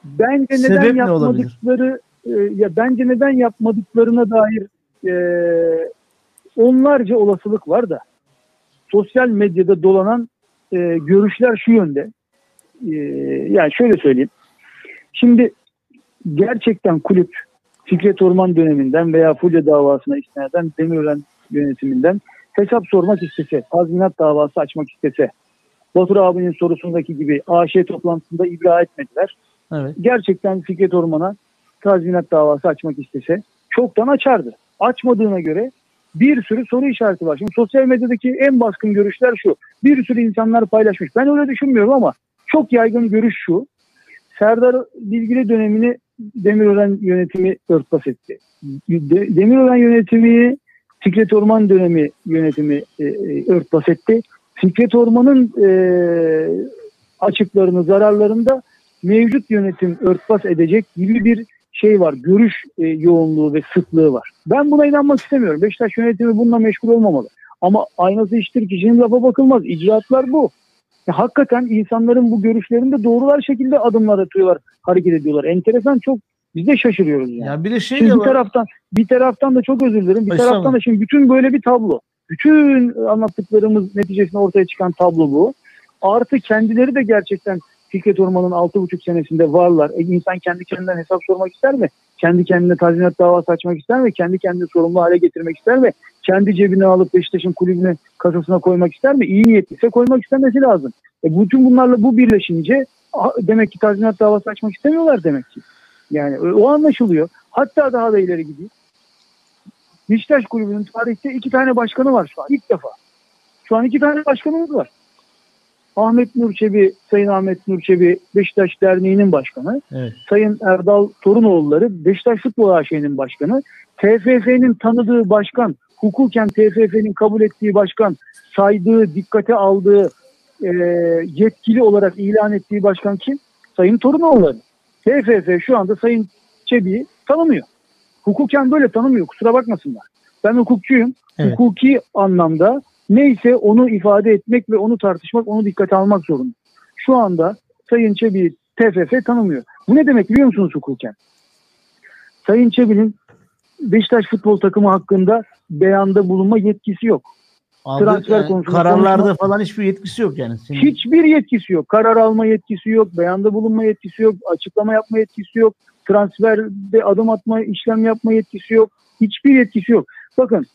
Bence Sebep neden ne yapmadıkları e, ya bence neden yapmadıklarına dair e, onlarca olasılık var da sosyal medyada dolanan e, görüşler şu yönde. E, yani şöyle söyleyeyim. Şimdi gerçekten kulüp Fikret Orman döneminden veya Fulya davasına istinaden Demirören yönetiminden hesap sormak istese, tazminat davası açmak istese, Batur abinin sorusundaki gibi AŞ toplantısında ibra etmediler Evet. gerçekten Fikret Orman'a tazminat davası açmak istese çoktan açardı. Açmadığına göre bir sürü soru işareti var. Şimdi sosyal medyadaki en baskın görüşler şu. Bir sürü insanlar paylaşmış. Ben öyle düşünmüyorum ama çok yaygın görüş şu. Serdar Bilgili dönemini Demirören yönetimi örtbas etti. De- Demirören yönetimi Fikret Orman dönemi yönetimi e, e, örtbas etti. Fikret Orman'ın e, açıklarını, zararlarını da mevcut yönetim örtbas edecek gibi bir şey var. Görüş yoğunluğu ve sıklığı var. Ben buna inanmak istemiyorum. Beşiktaş yönetimi bununla meşgul olmamalı. Ama aynası iştir kişinin lafa bakılmaz. İcraatlar bu. Ya, hakikaten insanların bu görüşlerinde doğrular şekilde adımlar atıyorlar, hareket ediyorlar. Enteresan çok biz de şaşırıyoruz yani. Ya bir de şey Şimdi bir taraftan bir taraftan da çok özür dilerim. Bir Estağfurullah. taraftan da şimdi bütün böyle bir tablo. Bütün anlattıklarımız neticesinde ortaya çıkan tablo bu. Artı kendileri de gerçekten Fikret Orman'ın 6,5 senesinde varlar. E, insan kendi kendinden hesap sormak ister mi? Kendi kendine tazminat davası açmak ister mi? Kendi kendini sorumlu hale getirmek ister mi? Kendi cebine alıp Beşiktaş'ın kulübüne kasasına koymak ister mi? İyi niyetliyse koymak istemesi lazım. E, bütün bunlarla bu birleşince a- demek ki tazminat davası açmak istemiyorlar demek ki. Yani o o anlaşılıyor. Hatta daha da ileri gideyim. Beşiktaş kulübünün tarihte iki tane başkanı var şu an ilk defa. Şu an iki tane başkanımız var. Ahmet Nurçebi, Sayın Ahmet Nurçebi Beşiktaş Derneği'nin başkanı. Evet. Sayın Erdal Torunoğulları Beşiktaş Futbol AŞ'nin başkanı. TFF'nin tanıdığı başkan, hukuken TFF'nin kabul ettiği başkan, saydığı, dikkate aldığı, e, yetkili olarak ilan ettiği başkan kim? Sayın Torunoğulları. TFF şu anda Sayın Çebi'yi tanımıyor. Hukuken böyle tanımıyor. Kusura bakmasınlar. Ben hukukçuyum. Evet. Hukuki anlamda neyse onu ifade etmek ve onu tartışmak, onu dikkate almak zorunda. Şu anda Sayın Çebi TFF tanımıyor. Bu ne demek biliyor musunuz hukuken? Sayın Çebi'nin Beşiktaş futbol takımı hakkında beyanda bulunma yetkisi yok. Aldığı, transfer yani konusunda kararlarda konuşma- falan hiçbir yetkisi yok yani. Senin, Hiçbir yetkisi yok. Karar alma yetkisi yok. Beyanda bulunma yetkisi yok. Açıklama yapma yetkisi yok. Transferde adım atma, işlem yapma yetkisi yok. Hiçbir yetkisi yok. Bakın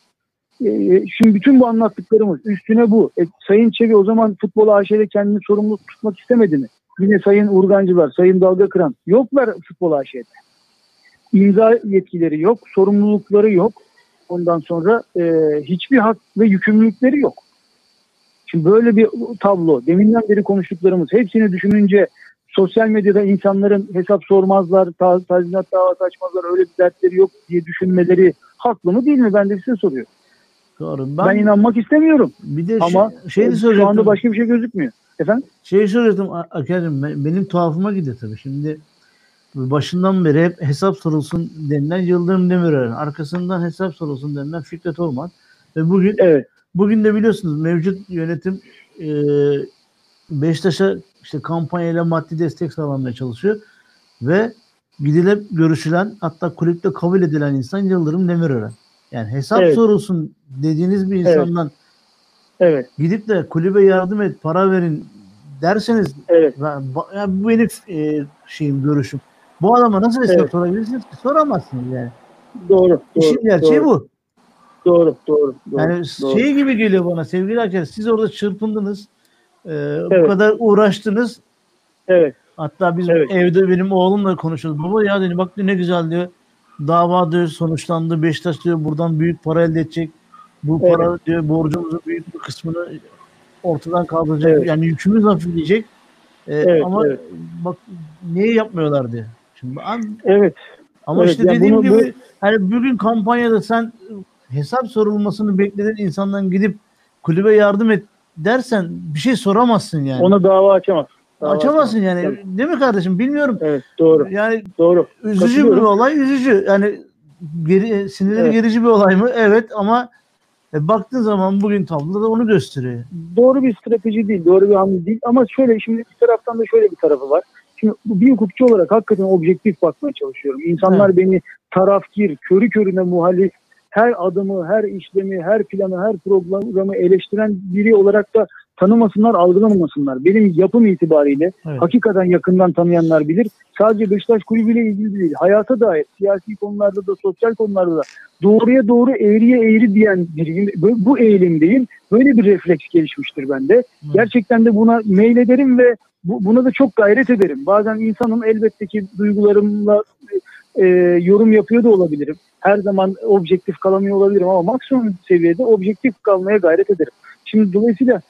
e, şimdi bütün bu anlattıklarımız üstüne bu. E, Sayın Çevi o zaman futbol AŞ'de kendini sorumlu tutmak istemedi mi? Yine Sayın Urgancılar, Sayın Dalga Kıran. Yoklar futbol AŞ'de. İmza yetkileri yok, sorumlulukları yok. Ondan sonra e, hiçbir hak ve yükümlülükleri yok. Şimdi böyle bir tablo, deminden beri konuştuklarımız hepsini düşününce sosyal medyada insanların hesap sormazlar, ta- tazminat davası açmazlar, öyle bir dertleri yok diye düşünmeleri haklı mı değil mi? Ben de size soruyorum. Doğru. Ben, Ben, inanmak istemiyorum. bir de Ama şey, şey de şu anda başka bir şey gözükmüyor. Efendim? Şey soracaktım A- Aker'cim ben- benim tuhafıma gidiyor tabii. Şimdi başından beri hep hesap sorulsun denilen Yıldırım Demirören. Arkasından hesap sorulsun denilen Fikret Orman. Ve bugün Evet. bugün de biliyorsunuz mevcut yönetim e, Beşiktaş'a işte kampanyayla maddi destek sağlamaya çalışıyor. Ve gidilip görüşülen hatta kulüpte kabul edilen insan Yıldırım Demirören. Yani hesap Evet. sorulsun dediğiniz bir Evet. insandan Evet. gidip de kulübe yardım et, para verin derseniz Evet. ben, ya bu benim e, şeyim, görüşüm. Bu adama nasıl hesap Evet. sorabilirsiniz ki? Soramazsınız yani. Doğru. Doğru. İşin gerçeği doğru, bu. Doğru. Doğru. Doğru. Yani doğru. şey gibi geliyor bana sevgili Aker. Siz orada çırpındınız. e, Bu Evet. kadar uğraştınız. Evet. Hatta biz Evet. evde benim oğlumla konuşuyoruz. Baba ya dedi bak diyor, ne güzel diyor. Dava diyor sonuçlandı. Beşiktaş diyor buradan büyük para elde edecek. Bu Evet. para diyor borcumuzun büyük bir kısmını ortadan kaldıracak. Evet. Yani yükümüz hafifleyecek. Ee, Evet, ama evet. bak niye yapmıyorlar diyor. Şimdi an- Evet. ama Evet, işte yani dediğim bunu- gibi hani bugün kampanyada sen hesap sorulmasını beklediğin insandan gidip kulübe yardım et dersen bir şey soramazsın yani. Ona dava açamaz. Dava Açamazsın açamaz. yani. Tabii. Değil mi kardeşim? Bilmiyorum. Evet. Doğru. Yani Doğru. üzücü bir olay, üzücü. Yani geri, sinirleri Evet. gerici bir olay mı? Evet ama e, baktığın zaman bugün tabloda da onu gösteriyor. doğru bir strateji değil, doğru bir hamle değil. Ama şöyle şimdi bir taraftan da şöyle bir tarafı var. Şimdi bir hukukçu olarak hakikaten objektif bakmaya çalışıyorum. İnsanlar beni tarafkir, körü körüne muhalif, her adımı, her işlemi, her planı, her programı eleştiren biri olarak da tanımasınlar, algılamamasınlar. Benim yapım itibariyle Evet. hakikaten yakından tanıyanlar bilir. Sadece Beşiktaş kulübüyle ilgili değil. Hayata dair, siyasi konularda da, sosyal konularda da doğruya doğru, eğriye eğri diyen biriyim. Bu- Bu eğilimdeyim. Böyle bir refleks gelişmiştir bende. Gerçekten de buna meylederim ve bu, buna da çok gayret ederim. Bazen insanım elbette ki duygularımla e, yorum yapıyor da olabilirim. Her zaman objektif kalamıyor olabilirim ama maksimum seviyede objektif kalmaya gayret ederim. Şimdi dolayısıyla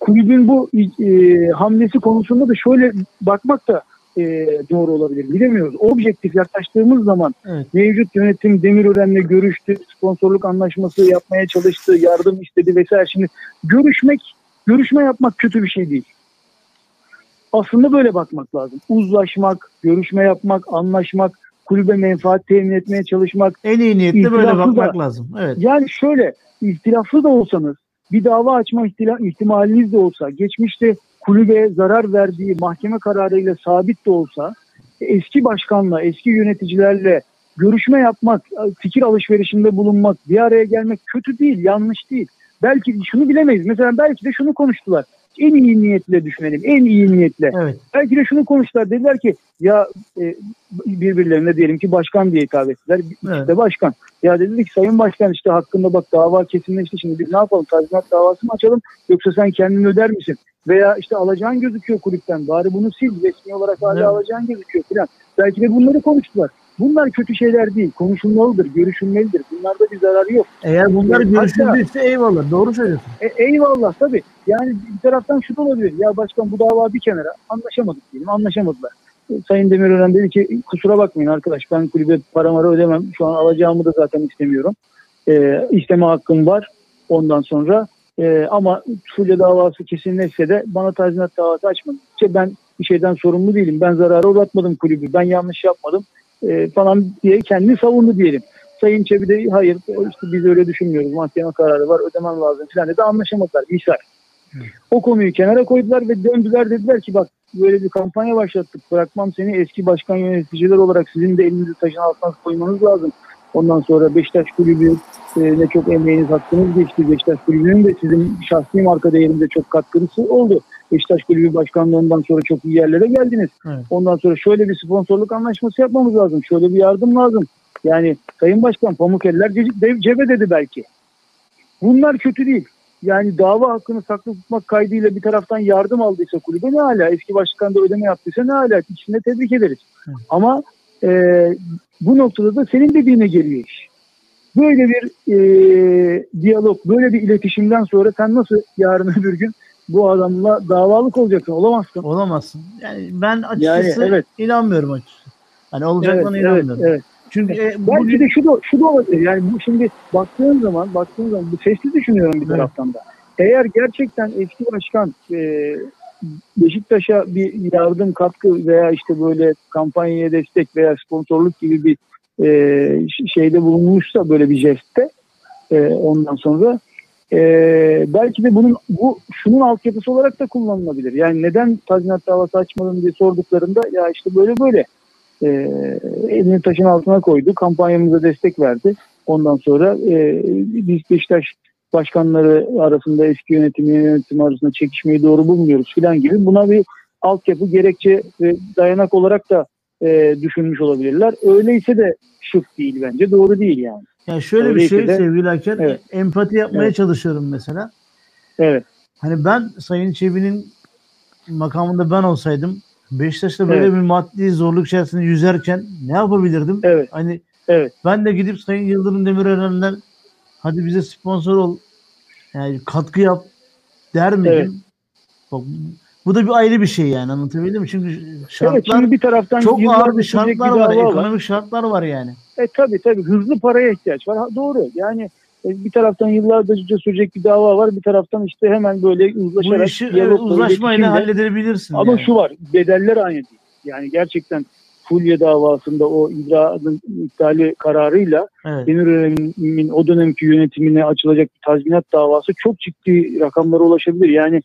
kulübün bu e, hamlesi konusunda da şöyle bakmak da e, doğru olabilir. Bilemiyoruz. Objektif yaklaştığımız zaman Evet. mevcut yönetim Demirören'le görüştü, sponsorluk anlaşması yapmaya çalıştı, yardım istedi vesaire. Şimdi görüşmek, görüşme yapmak kötü bir şey değil. Aslında böyle bakmak lazım. Uzlaşmak, görüşme yapmak, anlaşmak, kulübe menfaat temin etmeye çalışmak. En iyi niyetle böyle bakmak da- lazım. Evet. Yani şöyle, ihtilaflı da olsanız, bir dava açma ihtimaliniz de olsa, geçmişte kulübe zarar verdiği mahkeme kararıyla sabit de olsa, eski başkanla, eski yöneticilerle görüşme yapmak, fikir alışverişinde bulunmak, bir araya gelmek kötü değil, yanlış değil. Belki şunu bilemeyiz. Mesela belki de şunu konuştular. En iyi niyetle düşünelim. En iyi niyetle. Evet. Belki de şunu konuştular. Dediler ki ya e, birbirlerine diyelim ki başkan diye hitap ettiler. Evet. İşte başkan. Ya dedi ki sayın başkan işte hakkında bak dava kesinleşti. Şimdi biz ne yapalım? Tazminat davası mı açalım? Yoksa sen kendin öder misin? Veya işte alacağın gözüküyor kulüpten. Bari bunu sil. Resmi olarak hala Evet. alacağın gözüküyor falan. Belki de bunları konuştular. Bunlar kötü şeyler değil. Konuşulmalıdır, görüşülmelidir. Bunlarda bir zararı yok. Eğer bunlar görüşüldüyse eyvallah. Doğru söylüyorsun. E, eyvallah tabii. Yani bir taraftan şu da olabilir. Ya başkan bu dava bir kenara. Anlaşamadık diyelim. Anlaşamadılar. E, Sayın Demirören dedi ki kusura bakmayın arkadaş ben kulübe paramı ödemem. Şu an alacağımı da zaten istemiyorum. E, isteme hakkım var ondan sonra. E, ama Fulya davası kesinleşse de bana tazminat davası açmadı. İşte ben bir şeyden sorumlu değilim. Ben zarara uğratmadım kulübü. Ben yanlış yapmadım e, falan diye kendini savundu diyelim. Sayın Çebi de hayır işte biz öyle düşünmüyoruz. Mahkeme kararı var ödemem lazım falan dedi. Anlaşamadılar. Misal. O konuyu kenara koydular ve döndüler dediler ki bak böyle bir kampanya başlattık. Bırakmam seni eski başkan yöneticiler olarak sizin de elinizi taşın altına koymanız lazım. Ondan sonra Beşiktaş Kulübü e, ne çok emeğiniz hakkınız geçti. Beşiktaş Kulübü'nün de sizin şahsi marka değerinde çok katkısı oldu. Beşiktaş Kulübü başkanlığından sonra çok iyi yerlere geldiniz. Evet. Ondan sonra şöyle bir sponsorluk anlaşması yapmamız lazım. Şöyle bir yardım lazım. Yani Sayın Başkan pamuk eller cebe dedi belki. Bunlar kötü değil. Yani dava hakkını saklı tutmak kaydıyla bir taraftan yardım aldıysa kulübe ne hala eski başkan da ödeme yaptıysa ne hala ikisini de tebrik ederiz. Hı. Ama e, bu noktada da senin dediğine geliyor iş. Böyle bir e, diyalog, böyle bir iletişimden sonra sen nasıl yarın (laughs) öbür gün bu adamla davalık olacaksın. Olamazsın. Olamazsın. Yani ben açıkçası Yani evet. inanmıyorum açıkçası. Hani Evet, olacaklarına evet, inanmıyorum. evet. Çünkü e, Belki bugün de şu da, şu da olabilir. Yani bu şimdi baktığın zaman baktığın zaman bu sesli düşünüyorum bir Evet. taraftan da. Eğer gerçekten eski başkan e, Beşiktaş'a bir yardım katkı veya işte böyle kampanyaya destek veya sponsorluk gibi bir e, şeyde bulunmuşsa böyle bir jestte e, ondan sonra e, belki de bunun bu şunun altyapısı olarak da kullanılabilir. Yani neden tazminat davası açmadın diye sorduklarında ya işte böyle böyle e, elini taşın altına koydu. Kampanyamıza destek verdi. Ondan sonra e, biz Beşiktaş başkanları arasında eski yönetim yeni yönetim arasında çekişmeyi doğru bulmuyoruz filan gibi buna bir altyapı gerekçe ve dayanak olarak da e, düşünmüş olabilirler. Öyleyse de şık değil bence. Doğru değil yani. Yani şöyle bir Öyleyse şey de- sevgili Haker, Evet. empati yapmaya Evet. çalışıyorum mesela. Evet. Hani ben Sayın Çebi'nin makamında ben olsaydım Beşiktaş'ta böyle Evet. bir maddi zorluk içerisinde yüzerken ne yapabilirdim? Evet. Hani Evet. ben de gidip Sayın Yıldırım Demirören'den hadi bize sponsor ol yani katkı yap der miydim? Evet. Bak, bu da bir ayrı bir şey yani anlatabildim mi? Çünkü Evet, şartlar şimdi bir taraftan çok ağır bir şartlar var, dava ekonomik şartlar var yani. E tabii tabii hızlı paraya ihtiyaç var. Ha, doğru. Yani e, bir taraftan yıllarca sürecek bir dava var. Bir taraftan işte hemen böyle Bu uzlaşarak işi evet, diyalogla, uzlaşmayla halledebilirsin. Ama yani. şu var. Bedeller aynı değil. Yani gerçekten Fulya davasında o icraatın iptali kararıyla Evet. Demirören'in o dönemki yönetimine açılacak bir tazminat davası çok ciddi rakamlara ulaşabilir. Yani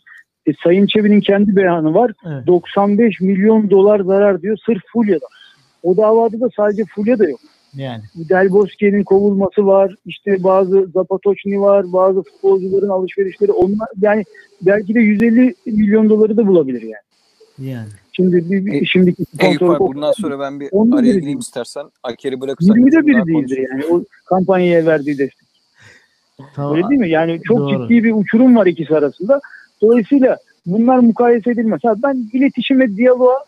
e, Sayın Çebi'nin kendi beyanı var. Evet. 95 milyon dolar zarar diyor sırf Fulya'da. O davada da sadece Fulya da yok. Yani. Del Bosque'nin kovulması var. işte bazı Zapatoçni var. Bazı futbolcuların alışverişleri. Onlar yani belki de 150 milyon doları da bulabilir yani. Yani. Şimdi bir, bir E, şimdiki Eyüp abi bundan sonra ben bir Onun araya gireyim istersen. Aker'i bırakırsak. 20'de bizim daha biri konuşuruz. yani o kampanyaya verdiği destek. Tamam. Öyle değil mi? Yani çok Doğru. ciddi bir uçurum var ikisi arasında. Dolayısıyla bunlar mukayese edilmez. Ha, ben iletişim ve diyaloğa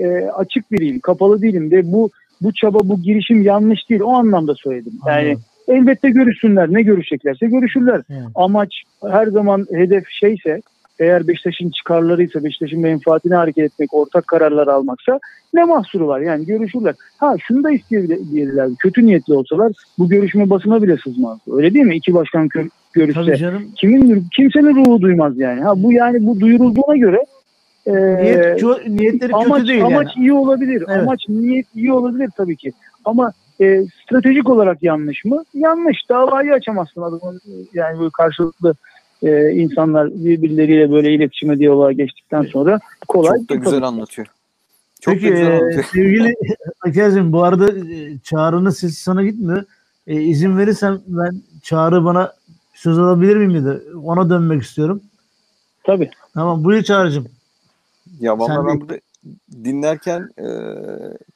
e, açık biriyim, kapalı değilim ve bu bu çaba, bu girişim yanlış değil. O anlamda söyledim. Yani Anladım. elbette görüşsünler. Ne görüşeceklerse görüşürler. Yani. Amaç her zaman hedef şeyse eğer Beşiktaş'ın çıkarlarıysa, Beşiktaş'ın menfaatine hareket etmek, ortak kararlar almaksa ne mahsuru var? Yani görüşürler. Ha şunu da isteyebilirler. Kötü niyetli olsalar bu görüşme basına bile sızmaz. Öyle değil mi? İki başkan görüşse. Kimin kimsenin ruhu duymaz yani. Ha bu yani bu duyurulduğuna göre e, Niyet, niyetleri amaç, kötü değil amaç yani. iyi olabilir. Evet. Amaç niyet iyi olabilir tabii ki. Ama e, stratejik olarak yanlış mı? Yanlış. Davayı açamazsın adamın. Yani böyle karşılıklı e, insanlar birbirleriyle böyle iletişime diyaloğa geçtikten sonra kolay. Çok da güzel tabii. anlatıyor. Çok Peki güzel e, anlatıyor. sevgili (laughs) Aker'cim bu arada e, Çağrı'nın sesi sana gitmiyor. E, izin verirsen ben Çağrı bana söz alabilir miyim dedi. Ona dönmek istiyorum. Tabii. Tamam buyur Çağrı'cım. Ya vallahi Sen ben burada dinlerken e,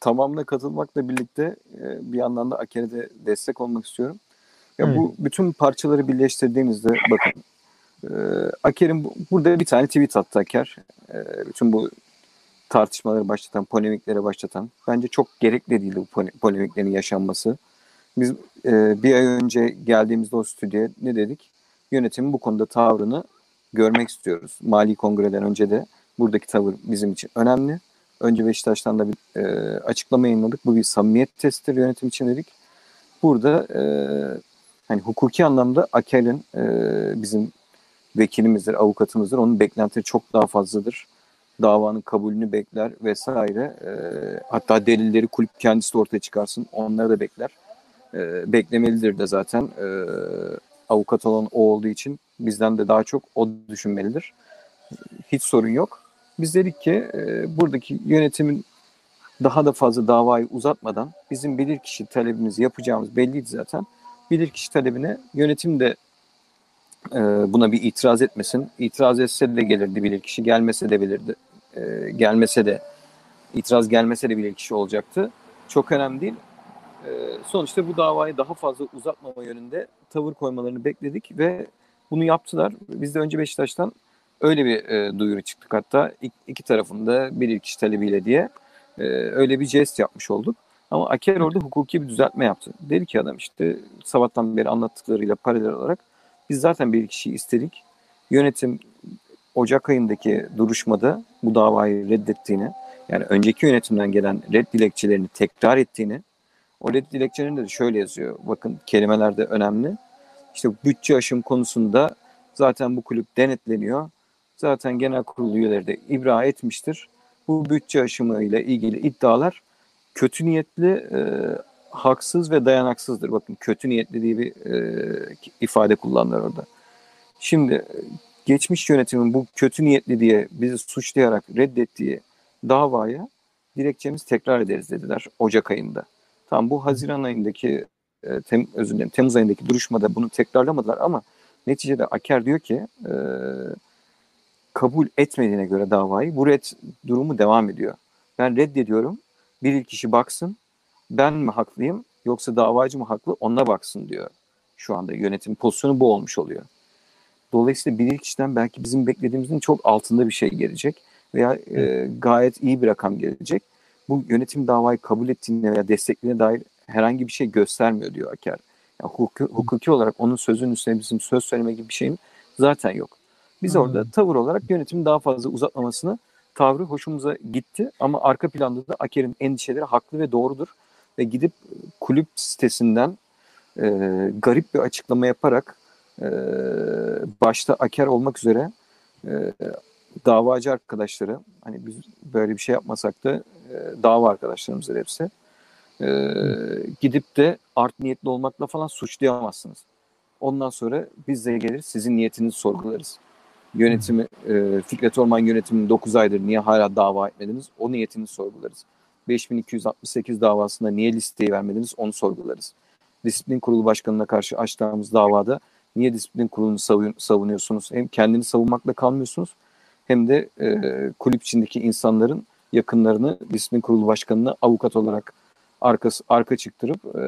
tamamına katılmakla birlikte e, bir yandan da Aker'e de destek olmak istiyorum. Ya Evet. bu bütün parçaları birleştirdiğimizde bakın e, Aker'in bu- burada bir tane tweet attı Aker. E, bütün bu tartışmaları başlatan, polemikleri başlatan. Bence çok gerekli değildi bu pole- polemiklerin yaşanması. Biz e, bir ay önce geldiğimizde o stüdyoya ne dedik? Yönetimin bu konuda tavrını görmek istiyoruz. Mali kongreden önce de buradaki tavır bizim için önemli. Önce Beşiktaş'tan da bir e, açıklama yayınladık. Bu bir samimiyet testidir yönetim için dedik. Burada e, hani hukuki anlamda Aker'in e, bizim vekilimizdir, avukatımızdır. Onun beklentileri çok daha fazladır. Davanın kabulünü bekler vesaire. E, hatta delilleri kulüp kendisi de ortaya çıkarsın. Onları da bekler. E, beklemelidir de zaten. E, avukat olan o olduğu için bizden de daha çok o düşünmelidir. Hiç sorun yok. Biz dedik ki e, buradaki yönetimin daha da fazla davayı uzatmadan bizim bilirkişi talebimizi yapacağımız belliydi zaten. Bilirkişi talebine yönetim de e, buna bir itiraz etmesin. İtiraz etse de gelirdi bilirkişi, gelmese de belirdi. E, gelmese de itiraz gelmese de bilirkişi olacaktı. Çok önemli değil. E, sonuçta bu davayı daha fazla uzatmama yönünde tavır koymalarını bekledik ve bunu yaptılar. Biz de önce Beşiktaş'tan öyle bir e, duyuru çıktık hatta iki, tarafında bilirkişi talebiyle diye e, öyle bir jest yapmış olduk. Ama Aker orada hukuki bir düzeltme yaptı. Dedi ki adam işte sabahtan beri anlattıklarıyla paralel olarak biz zaten bir kişiyi istedik. Yönetim Ocak ayındaki duruşmada bu davayı reddettiğini, yani önceki yönetimden gelen red dilekçelerini tekrar ettiğini, o red dilekçelerinde de şöyle yazıyor. Bakın kelimeler de önemli. İşte bütçe aşım konusunda zaten bu kulüp denetleniyor. Zaten genel kurul üyeleri de ibra etmiştir. Bu bütçe aşımı ile ilgili iddialar kötü niyetli, e, haksız ve dayanaksızdır. Bakın kötü niyetli diye bir e, ifade kullanırlar orada. Şimdi geçmiş yönetimin bu kötü niyetli diye bizi suçlayarak reddettiği davaya dilekçemiz tekrar ederiz dediler Ocak ayında. Tam bu Haziran ayındaki e, tem, özür dilerim, Temmuz ayındaki duruşmada bunu tekrarlamadılar ama neticede Aker diyor ki e, kabul etmediğine göre davayı bu red durumu devam ediyor. Ben reddediyorum. Bir ilk kişi baksın. Ben mi haklıyım yoksa davacı mı haklı ona baksın diyor. Şu anda yönetim pozisyonu bu olmuş oluyor. Dolayısıyla bir ilk kişiden belki bizim beklediğimizin çok altında bir şey gelecek veya e, gayet iyi bir rakam gelecek. Bu yönetim davayı kabul ettiğine veya desteklediğine dair herhangi bir şey göstermiyor diyor Aker. Yani hukuki, hukuki olarak onun sözünün üstüne bizim söz söyleme gibi bir şeyim zaten yok. Biz hmm. orada tavır olarak yönetim daha fazla uzatmamasını tavrı hoşumuza gitti ama arka planda da Aker'in endişeleri haklı ve doğrudur ve gidip kulüp sitesinden e, garip bir açıklama yaparak e, başta Aker olmak üzere e, davacı arkadaşları hani biz böyle bir şey yapmasak da e, dava arkadaşlarımızdır hepsi e, gidip de art niyetli olmakla falan suçlayamazsınız. Ondan sonra biz de geliriz sizin niyetinizi sorgularız. Yönetimi, e, Fikret Orman yönetiminin 9 aydır niye hala dava etmediniz? O niyetini sorgularız. 5268 davasında niye listeyi vermediniz? Onu sorgularız. Disiplin Kurulu Başkanı'na karşı açtığımız davada niye disiplin kurulunu savun, savunuyorsunuz? Hem kendini savunmakla kalmıyorsunuz hem de e, kulüp içindeki insanların yakınlarını disiplin kurulu başkanına avukat olarak arkası, arka çıktırıp e,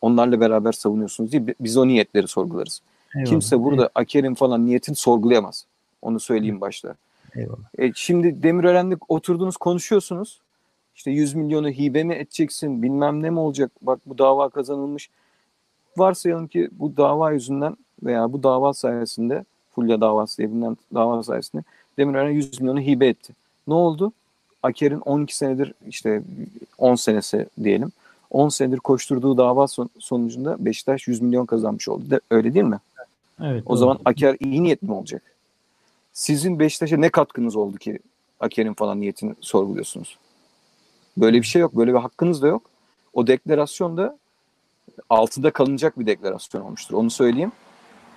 onlarla beraber savunuyorsunuz diye biz o niyetleri sorgularız. Eyvallah. Kimse burada evet. Aker'in falan niyetini sorgulayamaz. Onu söyleyeyim başta. Eyvallah. E, şimdi Demirören'le oturdunuz konuşuyorsunuz. İşte 100 milyonu hibe mi edeceksin bilmem ne mi olacak bak bu dava kazanılmış. Varsayalım ki bu dava yüzünden veya bu dava sayesinde Fulya davası diye bilinen dava sayesinde Demirören 100 milyonu hibe etti. Ne oldu? Aker'in 12 senedir işte 10 senesi diyelim. 10 senedir koşturduğu dava son, sonucunda Beşiktaş 100 milyon kazanmış oldu. De, öyle değil mi? Evet. O doğru. zaman Aker iyi niyetli mi olacak? Sizin Beşiktaş'a ne katkınız oldu ki Aker'in falan niyetini sorguluyorsunuz? Böyle bir şey yok. Böyle bir hakkınız da yok. O deklarasyon da altında kalınacak bir deklarasyon olmuştur. Onu söyleyeyim.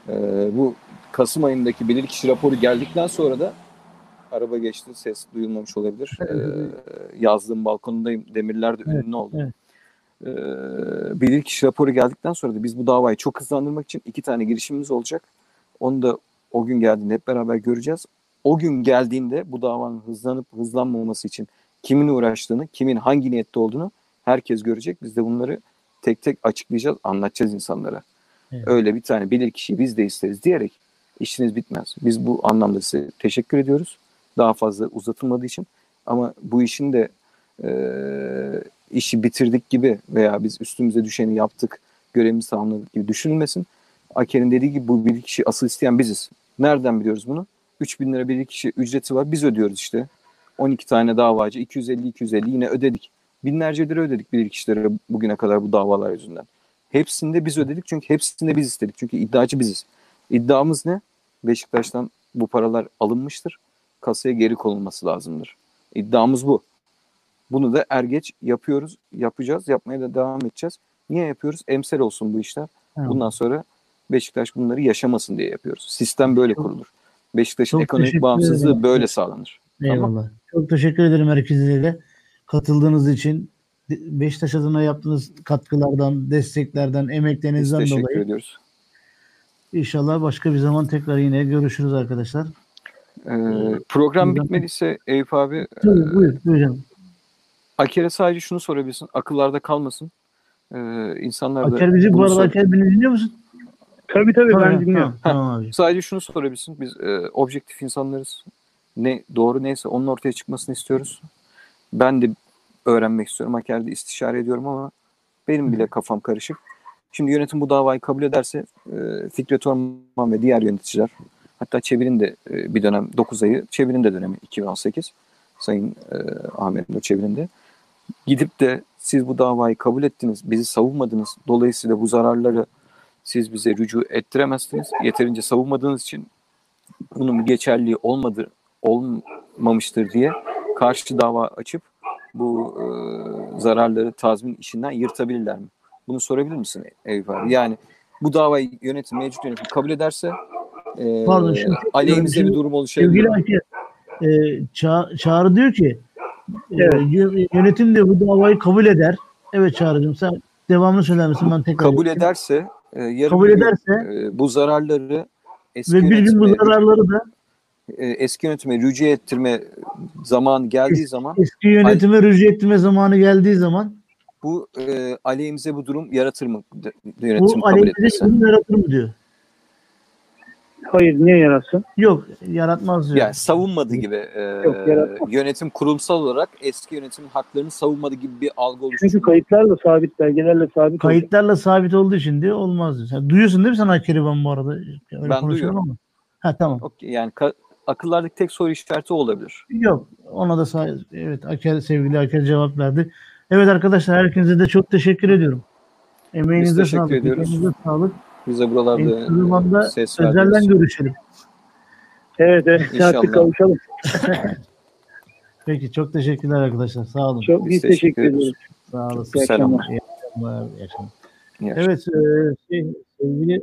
Ee, bu Kasım ayındaki bilirkişi raporu geldikten sonra da araba geçti. Ses duyulmamış olabilir. Ee, yazdığım balkonundayım. Demirler de ünlü oldu. Evet. Ee, bilirkişi raporu geldikten sonra da biz bu davayı çok hızlandırmak için iki tane girişimimiz olacak. Onu da o gün geldiğinde hep beraber göreceğiz. O gün geldiğinde bu davanın hızlanıp hızlanmaması için kimin uğraştığını, kimin hangi niyette olduğunu herkes görecek. Biz de bunları tek tek açıklayacağız, anlatacağız insanlara. Evet. Öyle bir tane bilir kişiyi biz de isteriz diyerek işiniz bitmez. Biz bu anlamda size teşekkür ediyoruz daha fazla uzatılmadığı için. Ama bu işin de e, işi bitirdik gibi veya biz üstümüze düşeni yaptık, görevimizi tamamladık gibi düşünülmesin. Aker'in dediği gibi bu bir kişi asıl isteyen biziz. Nereden biliyoruz bunu? 3000 lira bir kişi ücreti var biz ödüyoruz işte. 12 tane davacı 250-250 yine ödedik. Binlerce lira ödedik bir kişilere bugüne kadar bu davalar yüzünden. Hepsinde biz ödedik çünkü hepsinde biz istedik. Çünkü iddiacı biziz. İddiamız ne? Beşiktaş'tan bu paralar alınmıştır kasaya geri konulması lazımdır. İddiamız bu. Bunu da er geç yapıyoruz, yapacağız, yapmaya da devam edeceğiz. Niye yapıyoruz? Emsel olsun bu işler. Bundan sonra Beşiktaş bunları yaşamasın diye yapıyoruz. Sistem böyle kurulur. Beşiktaş'ın ekonomik bağımsızlığı ederim. böyle sağlanır. Eyvallah. Tamam. Çok teşekkür ederim herkese katıldığınız için. Beşiktaş adına yaptığınız katkılardan, desteklerden, emeklerinizden Biz teşekkür dolayı. ediyoruz. İnşallah başka bir zaman tekrar yine görüşürüz arkadaşlar. Ee, program bitmediyse Eyüp abi Tabii, e, buyur, buyur Aker'e sadece şunu sorabilirsin. Akıllarda kalmasın. Ee, insanlar da Aker bizi bu arada Aker beni dinliyor musun? Tabii tabii tamam, ben dinliyorum. Tamam, tamam abi. Sadece şunu sorabilirsin. Biz e, objektif insanlarız. Ne doğru neyse onun ortaya çıkmasını istiyoruz. Ben de öğrenmek istiyorum. Aker'de istişare ediyorum ama benim bile kafam karışık. Şimdi yönetim bu davayı kabul ederse e, Fikret Orman ve diğer yöneticiler Hatta Çevir'in de e, bir dönem 9 ayı Çevir'in de dönemi 2018. Sayın e, Ahmet Nur Çevir'in de. Gidip de siz bu davayı kabul ettiniz, bizi savunmadınız. Dolayısıyla bu zararları siz bize rücu ettiremezsiniz. Yeterince savunmadığınız için bunun geçerliği olmadı, olmamıştır diye karşı dava açıp bu e, zararları tazmin işinden yırtabilirler mi? Bunu sorabilir misin Eyüp abi? Yani bu davayı yönetim, mevcut yönetim kabul ederse e, Pardon, şimdi- aleyhimize bir durum oluşabilir. Sevgili Ayşe, e, Ça- Çağrı diyor ki e, Evet. yö- yönetim de bu davayı kabul eder. Evet Çağrı'cığım sen devamını söyler misin? Ben tekrar Kabul ederse e, yarın Kabul ederse e, bu zararları eski ve bir gün bu zararları da e, eski yönetime rücu ettirme zaman geldiği zaman eski yönetime rücu ettirme zamanı geldiği zaman bu e, aleyhimize bu durum yaratır mı yönetim bu kabul etmesi? bunu yaratır mı diyor. Hayır niye yaratsın? Yok yaratmaz diyor. Yani savunmadı gibi e, Yok, yaratmaz. yönetim kurumsal olarak eski yönetimin haklarını savunmadı gibi bir algı oluştu. Çünkü kayıtlarla sabit, belgelerle sabit. Kayıtlarla sabit olduğu için diyor olmaz diyor. Sen duyuyorsun değil mi sen Akeriban bu arada? Öyle Ben duyuyorum. Ama. Ha tamam. Okey, yani ka- akıllardaki tek soru işareti olabilir. Yok. Ona da sağ, evet Aker sevgili Aker cevap verdi. Evet arkadaşlar herkese de çok teşekkür ediyorum. Emeğinize teşekkür sağlık. ediyoruz. Emeğinize sağlık. Biz de En buralarda kısa zamanda e, ses özelden görüşelim. Evet, evet İnşallah. artık kavuşalım. (laughs) Peki çok teşekkürler arkadaşlar. Sağ olun. Çok Biz biz teşekkür teşekkür ederiz. Sağ olasın. İyi Selam. akşamlar. İyi akşamlar. iyi akşamlar. İyi Evet e, şey, sevgili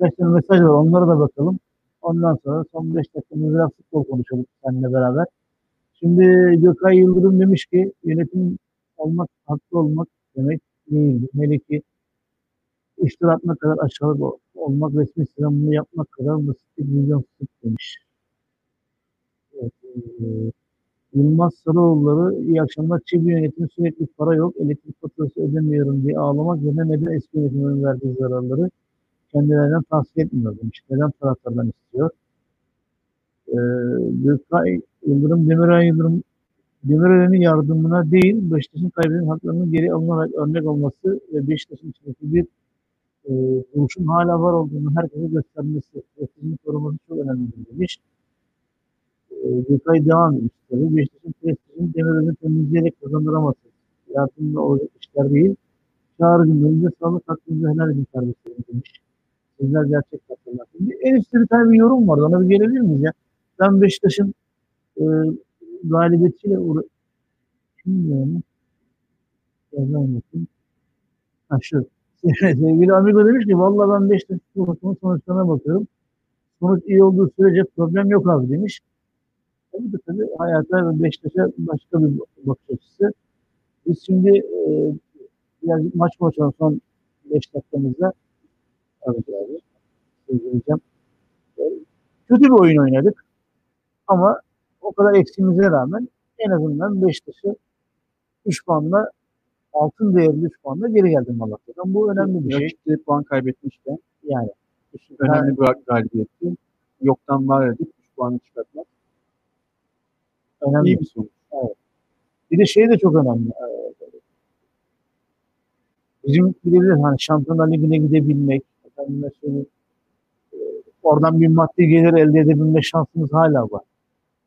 birkaç tane mesaj var. Onlara da bakalım. Ondan sonra son 5 dakikamızda biraz futbol konuşalım seninle beraber. Şimdi Gökay Yıldırım demiş ki yönetim olmak, haklı olmak demek değildir. Meleki iftira atmak kadar aşağılık ol- olmak, resmi bunu yapmak kadar basit bir fıtık demiş. Evet, e, Yılmaz Sarıoğulları iyi akşamlar. Çivi yönetimi sürekli para yok. Elektrik faturası ödemiyorum diye ağlamak yerine neden eski yönetimin verdiği zararları kendilerinden tavsiye etmiyor demiş. Neden taraftardan istiyor? Ee, Gökay Yıldırım, Demirel Yıldırım Demirel'in yardımına değil, Beşiktaş'ın kaybeden haklarının geri alınarak örnek olması ve Beşiktaş'ın içindeki bir e, duruşun hala var olduğunu herkese göstermesi, prestijini koruması çok önemli demiş. E, Gökay devam etmiş tabii. Beşiktaş'ın prestijini Demirel'in temizleyerek kazandıraması. Yardımda olacak işler değil. Çağrıcım elinize sağlık, hakkınızı helal edin kardeşlerim demiş. Sizler gerçek katırlar. En üstte bir tane bir yorum vardı. Ona bir gelebilir miyiz ya? Ben Beşiktaş'ın e, galibiyetiyle uğra... Yazayım bakayım. Ha şu. (laughs) Sevgili Amigo demiş ki vallahi ben Beşiktaş maçının sonuçlarına bakıyorum. Sonuç iyi olduğu sürece problem yok abi demiş. Tabii de tabii hayata ve Beşiktaş'a başka bir bakış açısı. Biz şimdi e, biraz maç maçın son 5 dakikamızda abi söyleyeceğim. E, kötü bir oyun oynadık. Ama o kadar eksiğimize rağmen en azından Beşiktaş'ı 3 puanla altın değerli 3 puanla geri geldim Malatya'dan. Bu önemli bir şey. Rakipleri puan kaybetmişken Yani. önemli bir galibiyetti. Yoktan var edip 3 puanı çıkartmak önemli. iyi bir sonuç. Bir de şey de çok önemli. Ee, Bizim bilebilir hani Şampiyonlar Ligi'ne gidebilmek, efendime söyleyeyim, e, oradan bir maddi gelir elde edebilme şansımız hala var.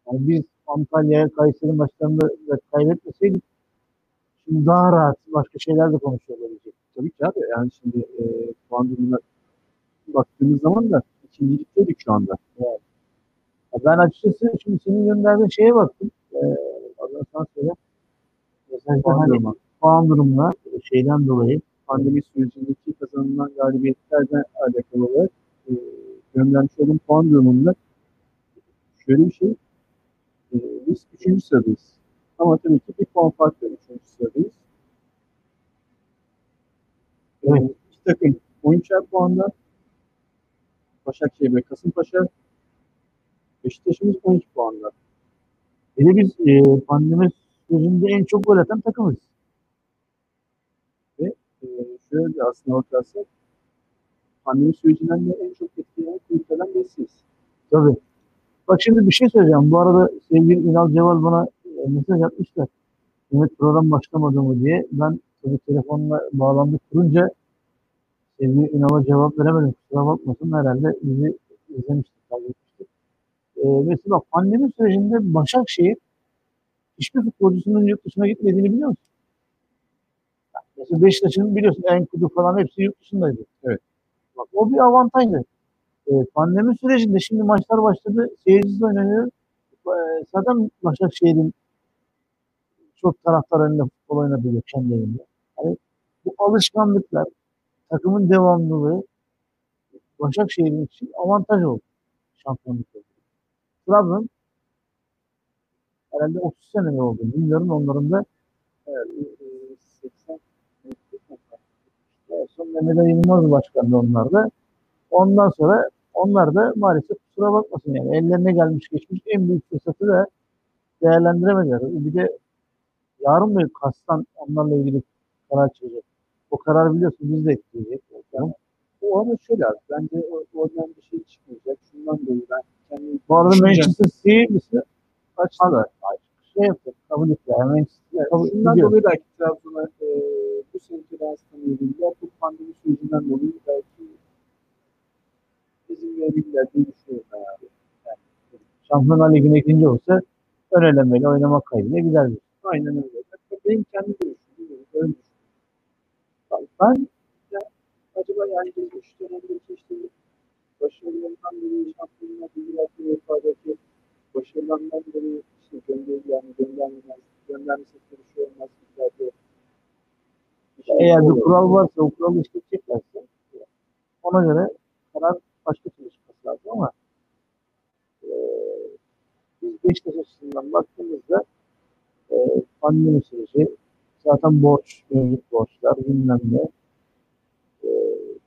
Yani biz Antalya'ya, Kayseri maçlarında da kaybetmeseydik şimdi daha rahat başka şeyler de konuşuyor olabilecek. Tabii ki abi yani şimdi e, puan durumuna baktığımız zaman da ikincilikteydik şu anda. Ya Ben açıkçası şimdi senin gönderdiğin şeye baktım. Ee, ondan sonra söyle. Mesajda Puan hani puan durumuna şeyden dolayı Pandemi sürecindeki kazanılan galibiyetlerden alakalı olarak e, göndermiş olduğum puan durumunda şöyle bir şey. E, biz üçüncü sıradayız. Ama tabii ki bir puan farklı üçüncü sıradayız. Evet. E, iki takım 13'er puanda. Başakşehir ve Kasımpaşa. Beşiktaş'ımız 12 puanda. Bir de biz e, pandemi sürecinde en çok gol atan takımız. E, şöyle aslında bakarsak pandemi sürecinden de en çok etkilenen kulüplerden birisiyiz. Tabii. Bak şimdi bir şey söyleyeceğim. Bu arada sevgili Ünal Ceval bana e, mesaj atmışlar. Mehmet program başlamadı mı diye. Ben tabii telefonla bağlandık kurunca Sevgili Ünal'a cevap veremedim. Kusura bakmasın. Herhalde bizi izlemiştik. takip etmiştik. Ee, mesela pandemi sürecinde Başakşehir hiçbir futbolcusunun yurt dışına gitmediğini biliyor musun? Mesela Beşiktaş'ın biliyorsun Enkudu falan hepsi yurt dışındaydı. Evet. Bak, o bir avantajdı. Ee, pandemi sürecinde şimdi maçlar başladı. Seyircisiz oynanıyor. Ee, zaten Başakşehir'in çok taraftar önünde futbol oynadığı kendi evinde. Yani bu alışkanlıklar, takımın devamlılığı Başakşehir'in için avantaj oldu. Şampiyonluk oldu. Trabzon herhalde 30 sene mi oldu bilmiyorum onların da Evet, e, 80 en son Mehmet Yılmaz başkandı onlar da. Ondan sonra onlar da maalesef kusura bakmasın yani ellerine gelmiş geçmiş en büyük fırsatı da değerlendiremediler. Bir de yarın da kastan onlarla ilgili karar çıkacak. O karar biliyorsun biz de etkileyecek. Yani O ama şöyle abi, bence oradan bir şey çıkmayacak. Şundan dolayı ben kendi bu arada Manchester City'si açtılar. Şey yaptı, kabul etti. Yani Şundan ediyor. dolayı belki Trabzon'a e, bu sene transfer edildiler. Bu pandemi sürecinden dolayı belki izin verebilirler diye düşünüyorum ben abi. Şampiyonlar Ligi'ne ikinci olsa ön elemeyle oynamak kaydıyla gider. Aynen öyle. Benim kendi görüşüm. Öyle düşünüyorum. Ben Ya, acaba yani geçmiş dönemdeki işte başarılarından dolayı şampiyonlar ligi yaptığı UEFA'daki başarılarından dolayı işte gönderi yani göndermez, göndermesi bir şey olmaz. Bir şey eğer bir kural varsa o kuralı işleteceklerse ona göre karar başka türlü çıkması lazım ama e, biz Beşiktaş açısından baktığımızda e, pandemi süreci zaten borç, mevcut borçlar bilmem ne e,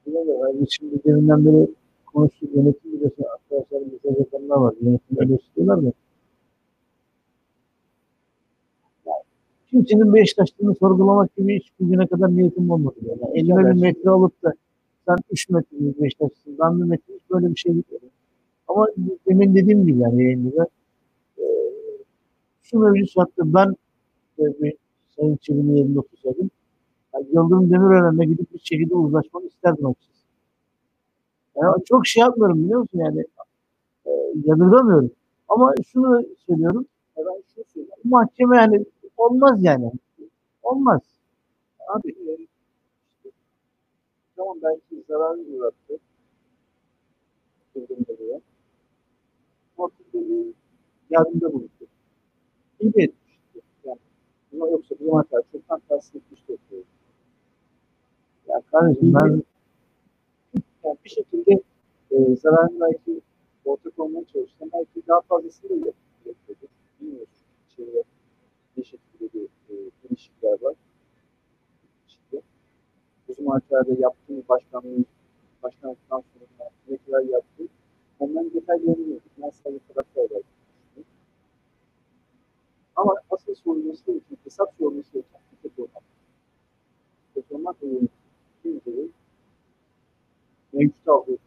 göre biz şimdi deminden beri konuştuk yönetim biliyorsun arkadaşlar mesaj var yönetim öyle istiyorlar da yani kimsenin Beşiktaş'ını sorgulamak gibi hiç bugüne kadar niyetim olmadı. Yani elime bir metre alıp da sen 3 metre Beşiktaş'sın, ben bir metre böyle bir şey gitmedi. Ama demin dediğim gibi yani yayında e, şu mevcut şartta ben e, bir Sayın Çelik'in yerinde otursaydım yani Yıldırım Demirören'le gidip bir şekilde uzlaşmak isterdim açıkçası. Yani çok şey yapmıyorum biliyor musun yani e, yadırgamıyorum. Ama şunu söylüyorum ben şunu söyleyeyim. mahkeme yani olmaz yani. Olmaz. Abi e, tamam belki zarar uğrattı. Yıldırım Demirel. Ortada bir yardımda bulundu. İyi de etmişti. Yani, ama yoksa bu zamana kadar çoktan tahsil etmişti. Ya kardeşim ben Yani bir şekilde e, zararını belki ortak olmaya çalıştı. Belki daha fazlasını da yap- yapıyordu. Bilmiyoruz. İçeride ne şekilde bir e, var. İçinde. Bu zamana kadar da yaptığı başkanlığı, başkanlıktan sonra ne kadar yaptı. Onların detaylarını bilmiyorduk. Ben sadece olarak düşünüyorum. Ama asıl sorulması gereken, hesap sorulması bir tek olmak. Tek olmak ve yönetim. Mevcut aldığı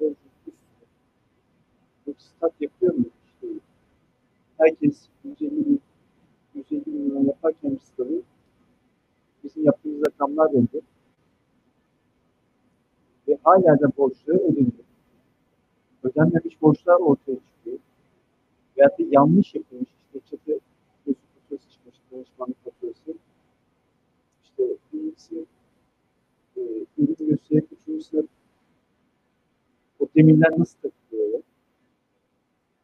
bu stat yapıyor mu? İşte herkes 150 bin, 150 milyon yaparken bir stadı bizim yaptığımız rakamlar belli. Ve hala da borçları ödeniyor. Ödenmemiş borçlar ortaya çıkıyor. Veyahut da yanlış yapılmış işte çatı faturası çıkmış, danışmanlık faturası. İşte birincisi e, ürün gösterip üçüncüsü o demirler nasıl takılıyor ya?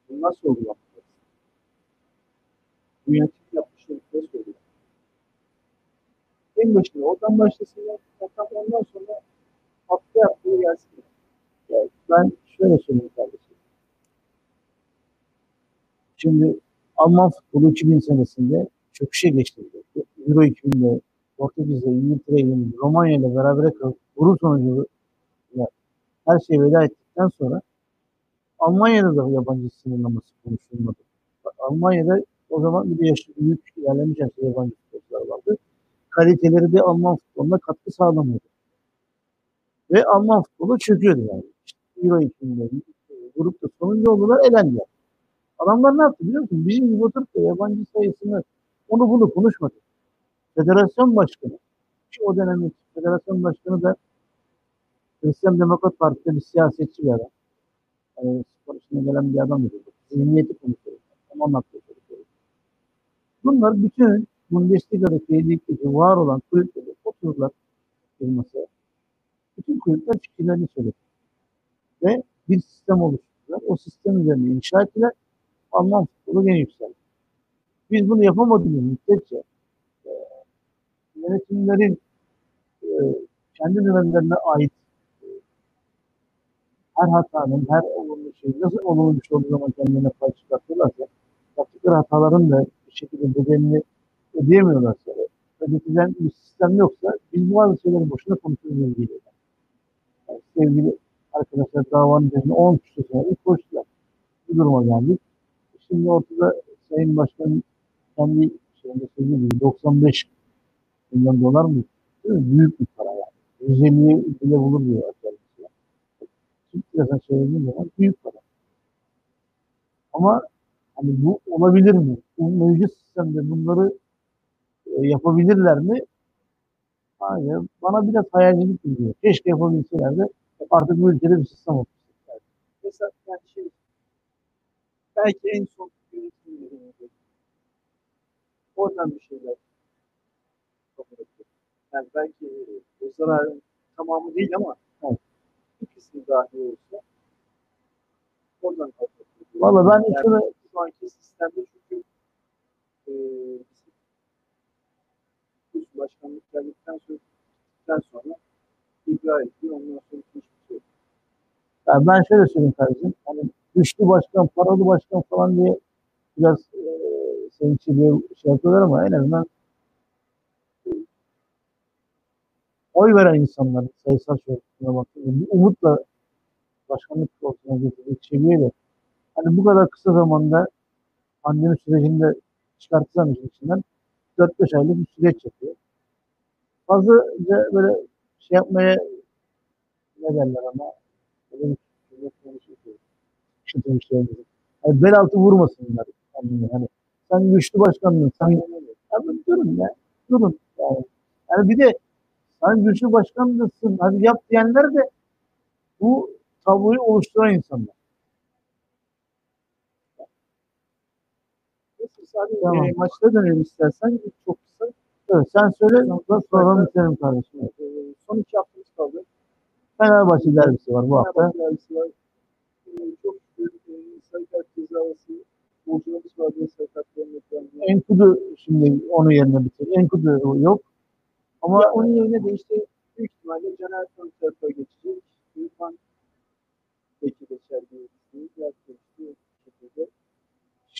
Bunu yapmışları nasıl oluyor? En başında oradan başlasınlar. Hatta ondan sonra hafta yaptığı gelsin. Ya ben şöyle söyleyeyim kardeşim. Şimdi Alman futbolu 2000 senesinde çöküşe geçti. Euro 2000'de Portekiz'de, İngiltere'yle, Romanya ile beraber kalıp bunun sonucu her şey veda ettikten sonra Almanya'da da yabancı sınırlaması konuşulmadı. Almanya'da o zaman bir de yaşı büyük ilerlemiş yaşta yabancı futbolcular vardı. Kaliteleri de Alman futboluna katkı sağlamıyordu. Ve Alman futbolu çöküyordu yani. İşte Euro 2000'de e, grupta sonuncu oldular elendiler. Adamlar ne yaptı biliyor musun? Bizim gibi oturup da yabancı sayısını onu bunu konuşmadı. Federasyon başkanı ki o dönemin federasyon başkanı da Hristiyan Demokrat Parti'de bir siyasetçi bir adam. Yani gelen bir adam dedi. Zihniyeti konuşuyor. Tam anlatıyor. Bunlar bütün Bundesliga'daki ligdeki var olan kulüpleri otururlar bir. Bütün kulüpler fikirlerini söyler. Ve bir sistem oluşturdular. O sistem üzerine inşa ettiler. Alman futbolu gene yükseldi. Biz bunu yapamadığımız müddetçe e, yönetimlerin e, kendi dönemlerine ait e, her hatanın, her olumlu şey, nasıl olumlu bir şey olduğu zaman kendilerine pay çıkartıyorlarsa, yaptıkları hataların da bir şekilde bedelini ödeyemiyorlarsa, ödetilen bir sistem yoksa biz bazı şeyleri boşuna konuşuyoruz gibi. Yani sevgili arkadaşlar davanın üzerine 10 küsur senedir koştular. Bu duruma geldik. Şimdi ortada Sayın Başkan kendi şeyinde söylediği gibi 95 milyon dolar mı? Büyük bir para yani. 150'yi bile bulur diyor kendisi. Türk lirasına zaman büyük para. Ama hani bu olabilir mi? Bu mevcut sistemde bunları e, yapabilirler mi? Hayır. Bana biraz hayalcilik geliyor. Keşke yapabilseler de artık bu ülkede bir sistem olsun. Mesela yani şey belki en son yönetimlerinde oradan bir şeyler. Yani belki o zararın tamamı değil ama Evet. bir kısmı dahi olsa oradan. Valla ben yani şunu şu anki sistemde çünkü e, başkanlık geldikten sonra, sonra ibra ediyor. Ondan sonra hiçbir şey yok. Yani ben şöyle söyleyeyim kardeşim. Hani güçlü başkan, paralı başkan falan diye biraz e, senin için bir şey yapıyorlar ama en azından oy veren insanların sayısal çoğunluğuna baktığında bir umutla başkanlık koltuğuna getirdiği seviyeyle hani bu kadar kısa zamanda pandemi sürecinde çıkartılan işin içinden 4-5 aylık bir süreç yapıyor. Fazlaca böyle şey yapmaya ne derler ama böyle. Şu demişlerimizi. Yani bel altı vurmasınlar. Hani sen güçlü başkanlığın, sen Abi durun ya. Durun. Yani. yani bir de sen güçlü başkanlısın. Hadi yap diyenler de bu tabloyu oluşturan insanlar. Sadece Tamam. e, maçlara dönelim istersen. Çok kısa. Evet, sen söyle. Sonra bitirelim kardeşim. Evet. E, son iki haftamız kaldı. Fenerbahçe derbisi var bu hafta. Fenerbahçe derbisi var. E, çok şükür e, sarı kart cezası futbolcularımız var diye sarı. Enkudu şimdi onun yerine bitir. Enkudu yok. Ama Ama onun yerine de işte büyük ihtimalle Caner son tarafa geçecek. İrfan belki geçer diye düşünüyoruz.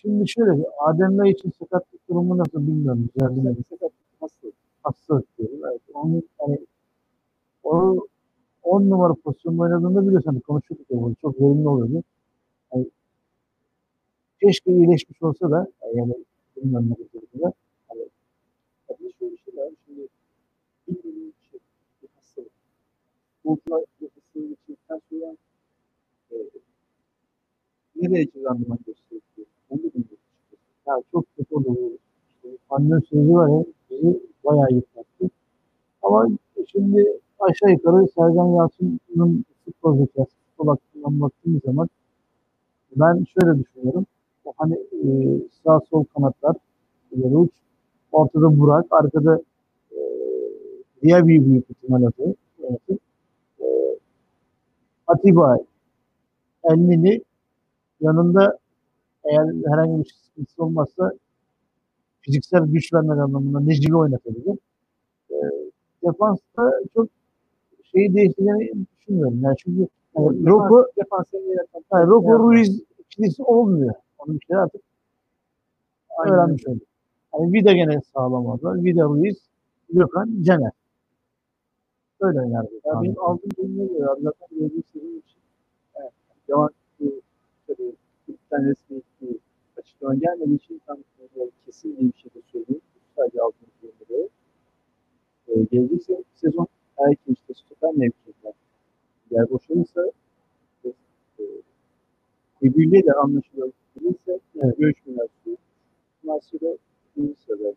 Şimdi şöyle Adem'le için sakatlık durumu nasıl bilmiyorum. Güzel Güzel bir sakat nasıl? hastalık diyorum. Evet. Onun hani o 10 numara pozisyonda oynadığında biliyorsun hani konuşuyorduk ya bunu. Çok verimli oluyordu. Yani, keşke iyileşmiş olsa da yani bilmem ne kadar Tabii şöyle bir şey var. Şimdi bilmediğim bir şey. Bir hastalık. Futbolcular hastalığı geçirdikten sonra e, ne derece randıman gösteriyor? Onu da bilmiyorum. ya çok kötü oluyor. İşte pandemi süreci var ya bizi bayağı yıprattı. Ama şimdi aşağı yukarı Sergen Yalçın'ın futbol zekası, futbol hakkından baktığımız zaman ben şöyle düşünüyorum. Hani e, sağ sol kanatlar, ileri uç, ortada Burak, arkada e, Diaby büyük ihtimal adı. Evet. E, Atiba, Elnini yanında eğer herhangi bir sıkıntısı olmazsa fiziksel güç vermek anlamında Necip'i oynatabilir. E, defansta çok şeyi değiştireceğini düşünmüyorum. Yani çünkü yani seviyeye yakın. yani Roko Ruiz ikilisi olmuyor. Onu bir kere artık Aynen öğrenmiş olduk. Yani Vida gene sağlam orada. Vida Ruiz, Gökhan, Caner. Böyle oynar. Ya benim aldığım durumuna göre Allah'tan gördüğüm sezon için evet, devam kulüpten resmi bir açıklama gelmediği için tam kesin bir şey de söyleyeyim. Sadece durumuna göre. Ee, gelecek se- sezon eğer ki işte stoper mevkiinden yer boşalırsa ve e, Kulübüyle de anlaşılabilirse Evet. görüşmeler sürüyor. Sonra birinci sırada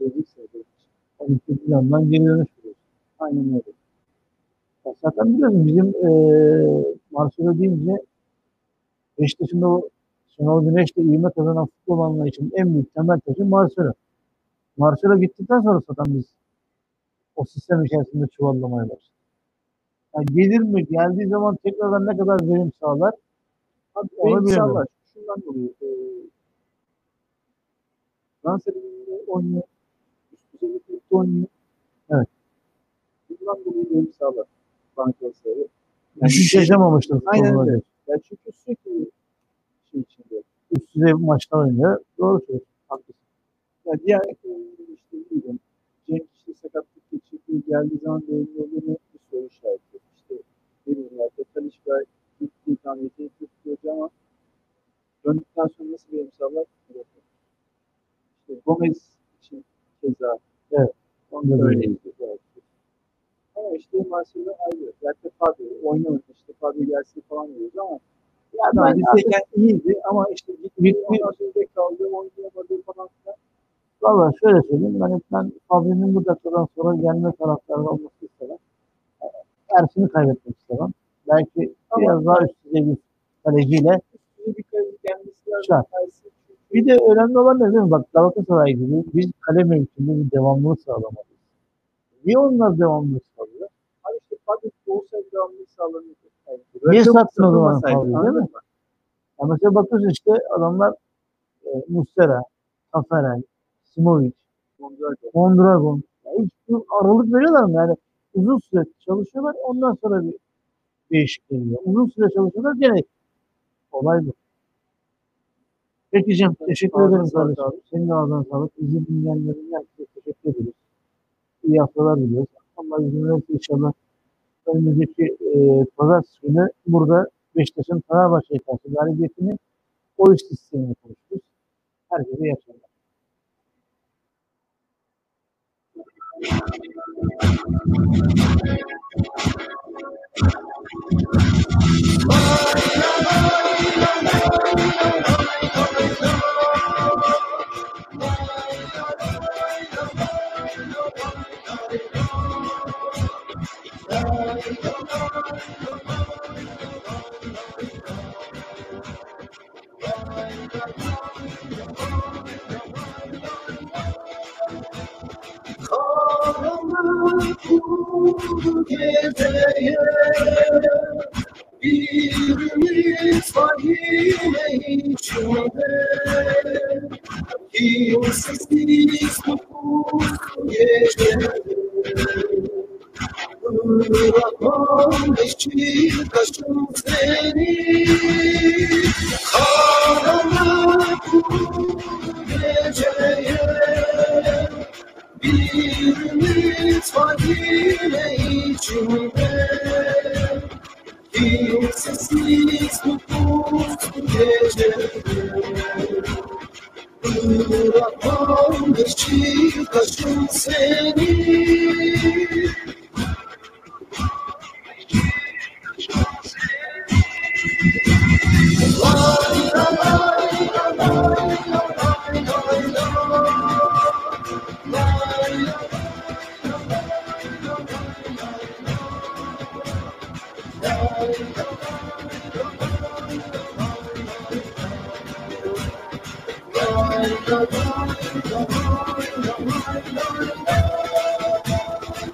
gelecek için. Yani bir yandan geri dönüş vuruyor. Aynen öyle. Ya zaten biliyorsun bizim e, Marcelo deyince Beşiktaş'ın da o Şenol Güneş'le ivme kazanan futbol anlayışının en büyük temel taşı Marcelo. Marcelo gittikten sonra zaten biz o sistem içerisinde çuvallamaya başladık. Yani gelir mi? Geldiği zaman tekrardan ne kadar verim sağlar? Abi bilemiyorum. sağlar. Şundan dolayı e, Fransa Ligi'nde oynuyor. Üst oynuyor. Evet. Bundan dolayı benim sağlar. Fransa'yı. Düşüş yaşamamıştır. Aynen öyle. Yani çünkü sürekli şey içinde. Üst düzey maçlar oynuyor. Doğru söylüyorsun. Haklısın. Ya diğer e, işte bilmiyorum. Cenk işte sakatlık geçirdiği geldiği zaman dönüldüğünü bir soru işareti. İşte ne bileyim ya Talişka gittiği tam yeteneği tutuyordu ama döndükten sonra nasıl bir emsalar? İşte Gomez için keza Onu da belki. Ama işte Marcelo ayrı. Zaten Fabio oynamadı işte Fabio gelsin falan diyoruz ama Ya yani ben bizdeyken iyiydi ama işte sonra da kaldı oynayamadı falan filan. Valla şöyle söyleyeyim. Ben, ben Fabri'nin bu dakikadan sonra gelme taraftarı olması istemem. Ersin'i kaybetmek istemem. Belki Ama- biraz daha üst düzey bir kaleciyle. Bir lazım. De önemli olan ne değil mi? Bak Galatasaray gibi biz kale mevkinde bir devamlılık sağlamalıyız. Niye onlar devamlılık sağlıyor? Abi olsaydı. Yani Niye sattın o zaman Fabio'yu, değil mi? Ya mesela bakıyorsun işte adamlar e, Mustera, Taferel, Simovic, Mondragon. Mondragon. Ya hiç bir aralık veriyorlar mı? Yani uzun süre çalışıyorlar ondan sonra bir değişik geliyor. Uzun süre çalışıyorlar gene olay bu. Peki Cem teşekkür ederim kardeşim. Senin de ağzına sağlık. Bizi dinleyenlerin herkese teşekkür ederiz. İyi haftalar diliyoruz. Allah izin verirse inşallah önümüzdeki e, pazartesi günü burada Beşiktaş'ın Fenerbahçe'ye karşı galibiyetini o iş sistemini konuşuruz. Herkese iyi akşamlar. Karanlık geceye bir ümit var yine içimde Kimsesiz bu gecede Bırakmam Beşiktaş'ım seni Karanlık bu geceye bir ümit var yine içimde Kimsesiz bu puslu gecede Bırakmam Beşiktaş'ım seni